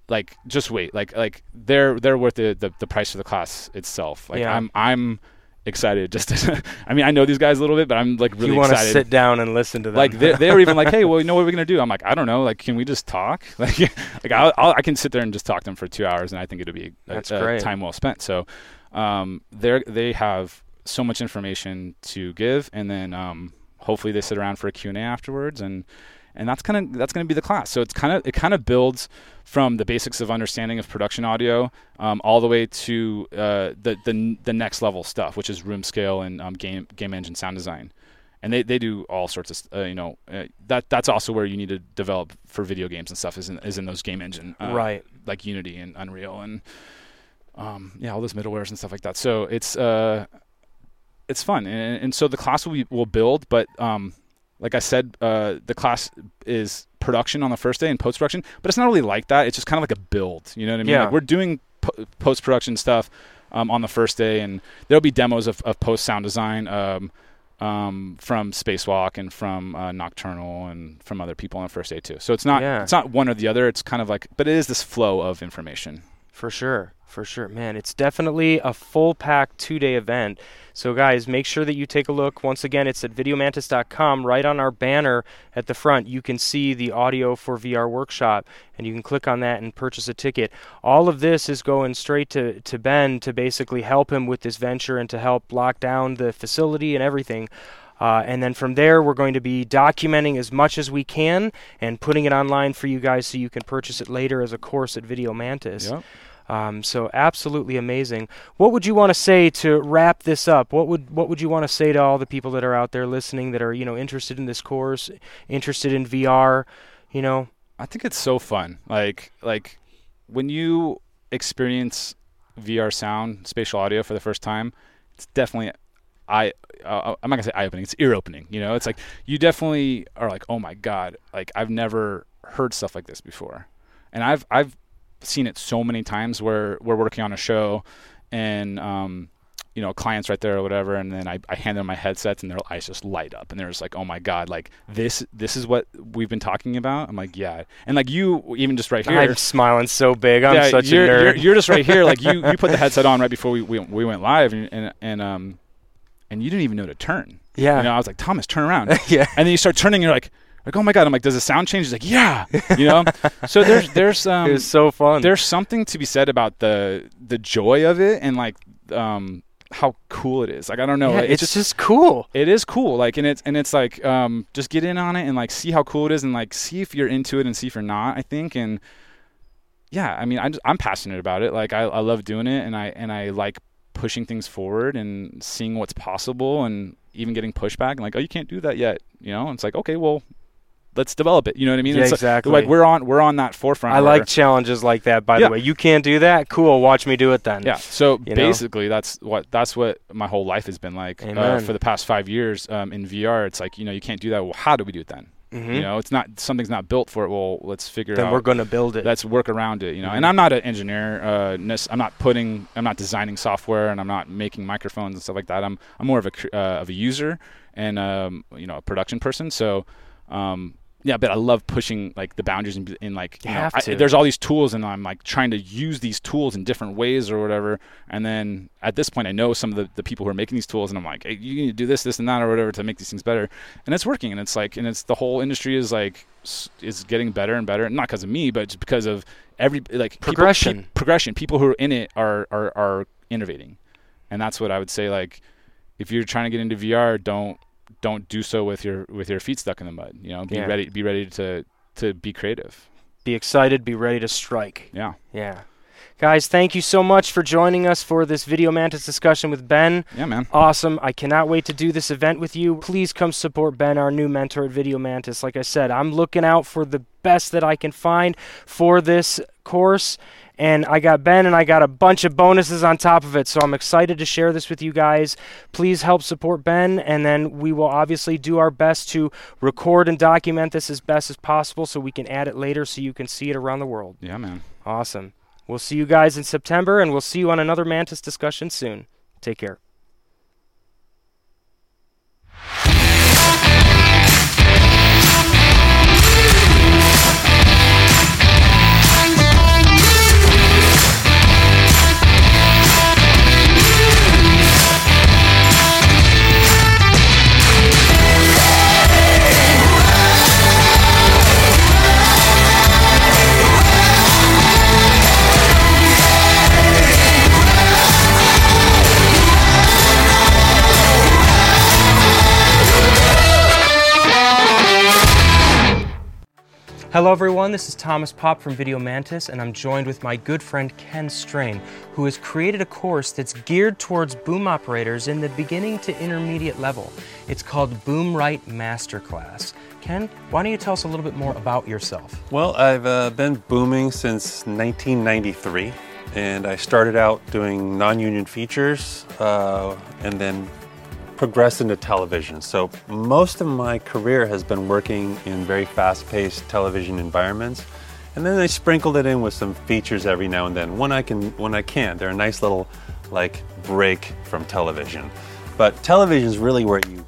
like just wait, like like they're they're worth the, the the price of the class itself. Like Yeah. I'm I'm excited just to, I mean I know these guys a little bit, but I'm like really you want to sit down and listen to them. like they, they were even like, hey, well, you know what we're gonna do? I'm like, I don't know. Like, can we just talk? Like, like I'll, I'll, I can sit there and just talk to them for two hours, and I think it'll be a, That's a great. time well spent. So, um, they they have so much information to give, and then um, hopefully they sit around for a Q and A afterwards, and and that's kind of that's going to be the class. So it's kind of it kind of builds from the basics of understanding of production audio um, all the way to uh, the, the the next level stuff, which is room scale and um, game game engine sound design. And they, they do all sorts of uh, you know uh, that that's also where you need to develop for video games and stuff is in, is in those game engine uh, right. like Unity and Unreal and um, yeah, all those middlewares and stuff like that. So it's uh, it's fun, and, and so the class will be, will build, but um, like I said, uh, the class is production on the first day and post production, but it's not really like that. It's just kind of like a build. You know what I mean? Yeah. Like we're doing po- post production stuff um, on the first day, and there'll be demos of, of post sound design. Um, um, from Spacewalk and from uh, Nocturnal and from other people on the first day too. So it's not Yeah. it's not one or the other. It's kind of like, but it is this flow of information. For sure. For sure. Man, it's definitely a full pack two day event. So, guys, make sure that you take a look. Once again, it's at videomantis.com. Right on our banner at the front, you can see the audio for VR workshop, and you can click on that and purchase a ticket. All of this is going straight to, to Ben to basically help him with this venture and to help lock down the facility and everything. Uh, and then from there, we're going to be documenting as much as we can and putting it online for you guys so you can purchase it later as a course at Video Mantis. Yep. Um, so absolutely amazing. What would you want to say to wrap this up? What would what would you want to say to all the people that are out there listening that are you know interested in this course, interested in VR? You know, I think it's so fun. Like like when you experience VR sound, spatial audio for the first time, it's definitely I uh, I'm not gonna say eye opening. It's ear opening. You know, it's like you definitely are like, oh my god, like I've never heard stuff like this before, and I've I've seen it so many times where we're working on a show, and um, you know, clients right there or whatever, and then I, I hand them my headsets and their eyes just light up and they're just like, oh my god, like this this is what we've been talking about. I'm like, yeah, and like you even just right here, I'm smiling so big. I'm yeah, such you're, a nerd. You're, you're just right here, like you you put the headset on right before we we, we went live and, and and um and you didn't even know to turn. yeah, You know, I was like, Thomas, turn around. yeah. and then you start turning, and you're like, like, oh my god. I'm like, does the sound change? He's like, yeah. You know. so there's there's um it was so fun. there's something to be said about the the joy of it and like um how cool it is. Like I don't know, yeah, it it's just just cool. it is cool. Like and it's and it's like um just get in on it and like see how cool it is and like see if you're into it and see if you're not. I think and yeah, I mean I just, I'm passionate about it. Like I, I love doing it and I and I like pushing things forward and seeing what's possible and even getting pushback and like oh you can't do that yet. You know, it's like okay well let's develop it. You know what I mean? Yeah, It's exactly. Like we're on we're on that forefront. I like challenges like that. By Yeah. the way, you can't do that. Cool. Watch me do it then. Yeah. So You know? basically, that's what that's what my whole life has been like uh, for the past five years um, in VR. It's like you know you can't do that. Well, how do we do it then? Mhm. You know, it's not something's not built for it. Well, let's figure Then out. we're gonna build it. let's work around it. You know, Mhm. and I'm not an engineer. Uh, I'm not putting. I'm not designing software, and I'm not making microphones and stuff like that. I'm I'm more of a uh, of a user and um, you know a production person. So. Um, yeah, but I love pushing like the boundaries in, in like You you know, I- there's all these tools and I'm like trying to use these tools in different ways or whatever. And then at this point, I know some of the, the people who are making these tools, and I'm like, hey, you need to do this, this, and that, or whatever to make these things better. And it's working. And it's like, and it's the whole industry is like is getting better and better, not because of me, but just because of every like people- Progression. pe- progression. People who are in it are are are innovating, and that's what I would say. Like, if you're trying to get into VR, don't don't do so with your with your feet stuck in the mud. You know, be Yeah. ready be ready to to be creative. be excited. Be ready to strike. Yeah. Yeah. Guys, thank you so much for joining us for this Video Mantis discussion with Ben. Yeah, man. Awesome. I cannot wait to do this event with you. Please come support Ben, our new mentor at Video Mantis. Like I said, I'm looking out for the best that I can find for this course. And I got Ben and I got a bunch of bonuses on top of it. So I'm excited to share this with you guys. Please help support Ben. And then we will obviously do our best to record and document this as best as possible so we can add it later so you can see it around the world. Yeah, man. Awesome. We'll see you guys in September and we'll see you on another Mantis discussion soon. Take care. Hello, everyone. This is Thomas Popp from Video Mantis, and I'm joined with my good friend Ken Strain, who has created a course that's geared towards boom operators in the beginning to intermediate level. It's called Boom Right Masterclass. Ken, why don't you tell us a little bit more about yourself? Well, I've uh, been booming since 1993, and I started out doing non union features uh, and then progressed into television. So, most of my career has been working in very fast paced television environments. And then I sprinkled it in with some features every now and then when I can. When I can, they're a nice little like break from television. But television is really where you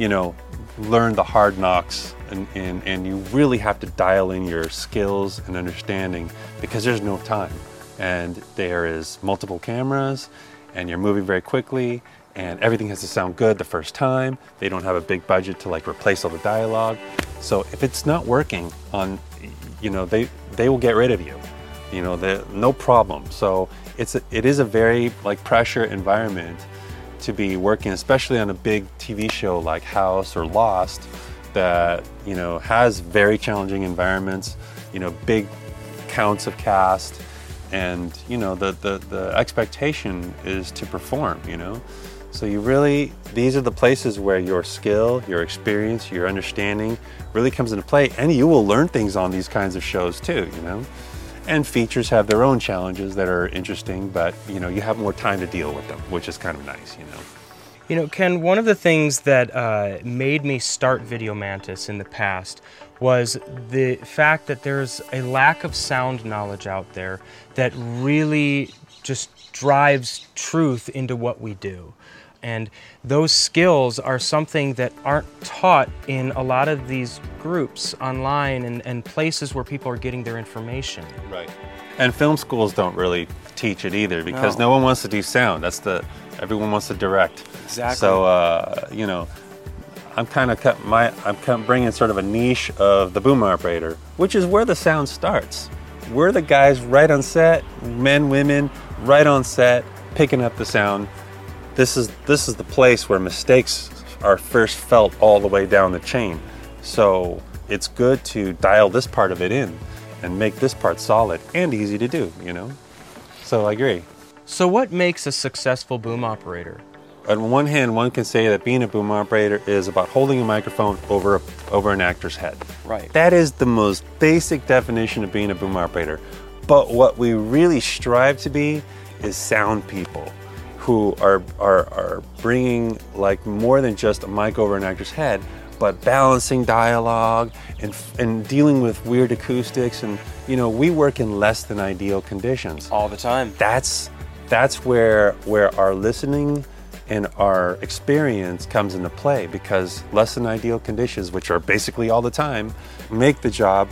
you know, learn the hard knocks and, and, and you really have to dial in your skills and understanding because there's no time. And there is multiple cameras and you're moving very quickly and everything has to sound good the first time. They don't have a big budget to like replace all the dialogue. So if it's not working on, you know, they, they will get rid of you you know no problem so it's a, it is a very like pressure environment to be working especially on a big tv show like house or lost that you know has very challenging environments you know big counts of cast and you know the the, the expectation is to perform you know so you really these are the places where your skill your experience your understanding really comes into play and you will learn things on these kinds of shows too you know and features have their own challenges that are interesting but you know you have more time to deal with them which is kind of nice you know You know, Ken, one of the things that uh, made me start Video Mantis in the past was the fact that there's a lack of sound knowledge out there that really just drives truth into what we do. And those skills are something that aren't taught in a lot of these groups online and, and places where people are getting their information. Right. And film schools don't really teach it either because No. no, one wants to do sound. That's the everyone wants to direct. Exactly. So uh, you know, I'm kind of cut my I'm kind of bringing sort of a niche of the boom operator, which is where the sound starts. We're the guys right on set, men, women, right on set, picking up the sound. This is this is the place where mistakes are first felt all the way down the chain. So it's good to dial this part of it in and make this part solid and easy to do, you know? So I agree. So, what makes a successful boom operator? on one hand, one can say that being a boom operator is about holding a microphone over a, over an actor's head. Right. That is the most basic definition of being a boom operator. But what we really strive to be is sound people who are, are, are bringing like more than just a mic over an actor's head, but balancing dialogue and, and dealing with weird acoustics. And, you know, we work in less than ideal conditions. All the time. That's, that's where, where our listening and our experience comes into play because less than ideal conditions, which are basically all the time, make the job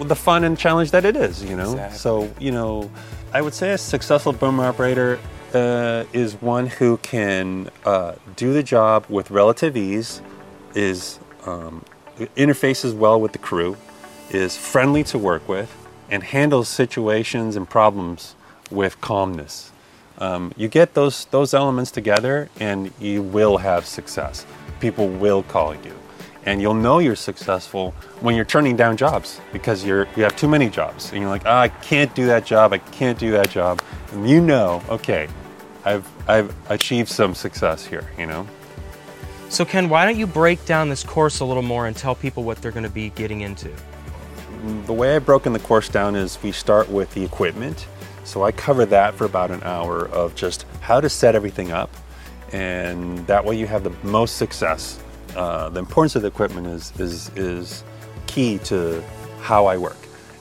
the fun and challenge that it is, you know? Exactly. So, you know, I would say a successful boomer operator uh, is one who can uh, do the job with relative ease, is um, interfaces well with the crew, is friendly to work with, and handles situations and problems with calmness. Um, you get those those elements together, and you will have success. People will call you, and you'll know you're successful when you're turning down jobs because you're you have too many jobs, and you're like, oh, I can't do that job, I can't do that job, and you know, okay, I've I've achieved some success here, you know. So, Ken, why don't you break down this course a little more and tell people what they're going to be getting into? The way I've broken the course down is we start with the equipment. So I cover that for about an hour of just how to set everything up, and that way you have the most success. Uh, the importance of the equipment is, is, is key to how I work.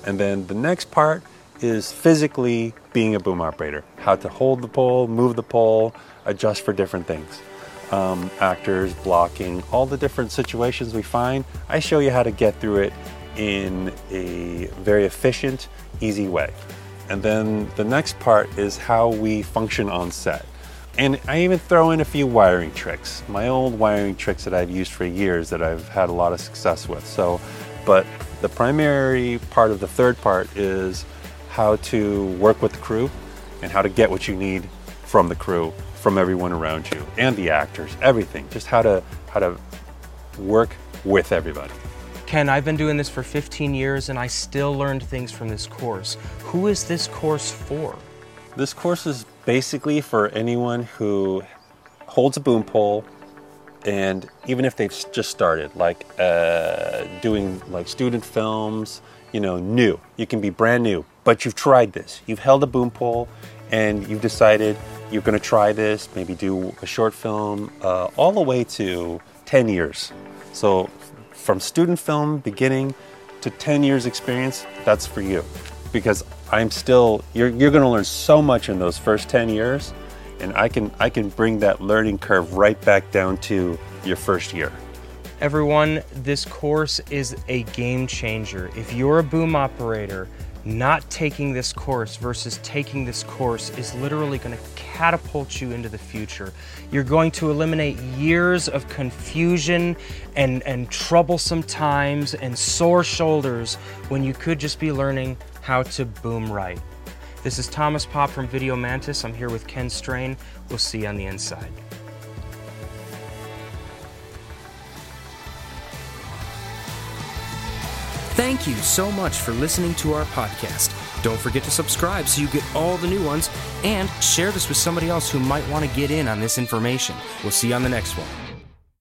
And then the next part is physically being a boom operator how to hold the pole, move the pole, adjust for different things. Um, actors, blocking, all the different situations we find. I show you how to get through it in a very efficient, easy way. And then the next part is how we function on set. And I even throw in a few wiring tricks, my old wiring tricks that I've used for years that I've had a lot of success with. So, but the primary part of the third part is how to work with the crew and how to get what you need from the crew, from everyone around you, and the actors, everything. Just how to how to work with everybody. Ken, I've been doing this for 15 years and I still learned things from this course. Who is this course for? This course is basically for anyone who holds a boom pole and even if they've just started like uh, doing like student films you know new. You can be brand new but you've tried this. You've held a boom pole and you've decided you're going to try this maybe do a short film uh, all the way to 10 years. So from student film beginning to 10 years experience that's for you. Because i'm still you're, you're going to learn so much in those first 10 years and I can I can bring that learning curve right back down to your first year. Everyone, this course is a game changer. If you're a boom operator, not taking this course versus taking this course is literally going to catapult you into the future. You're going to eliminate years of confusion and, and troublesome times and sore shoulders when you could just be learning how to boom right. This is Thomas Popp from Video Mantis. I'm here with Ken Strain. We'll see you on the inside. Thank you so much for listening to our podcast. Don't forget to subscribe so you get all the new ones and share this with somebody else who might want to get in on this information. We'll see you on the next one.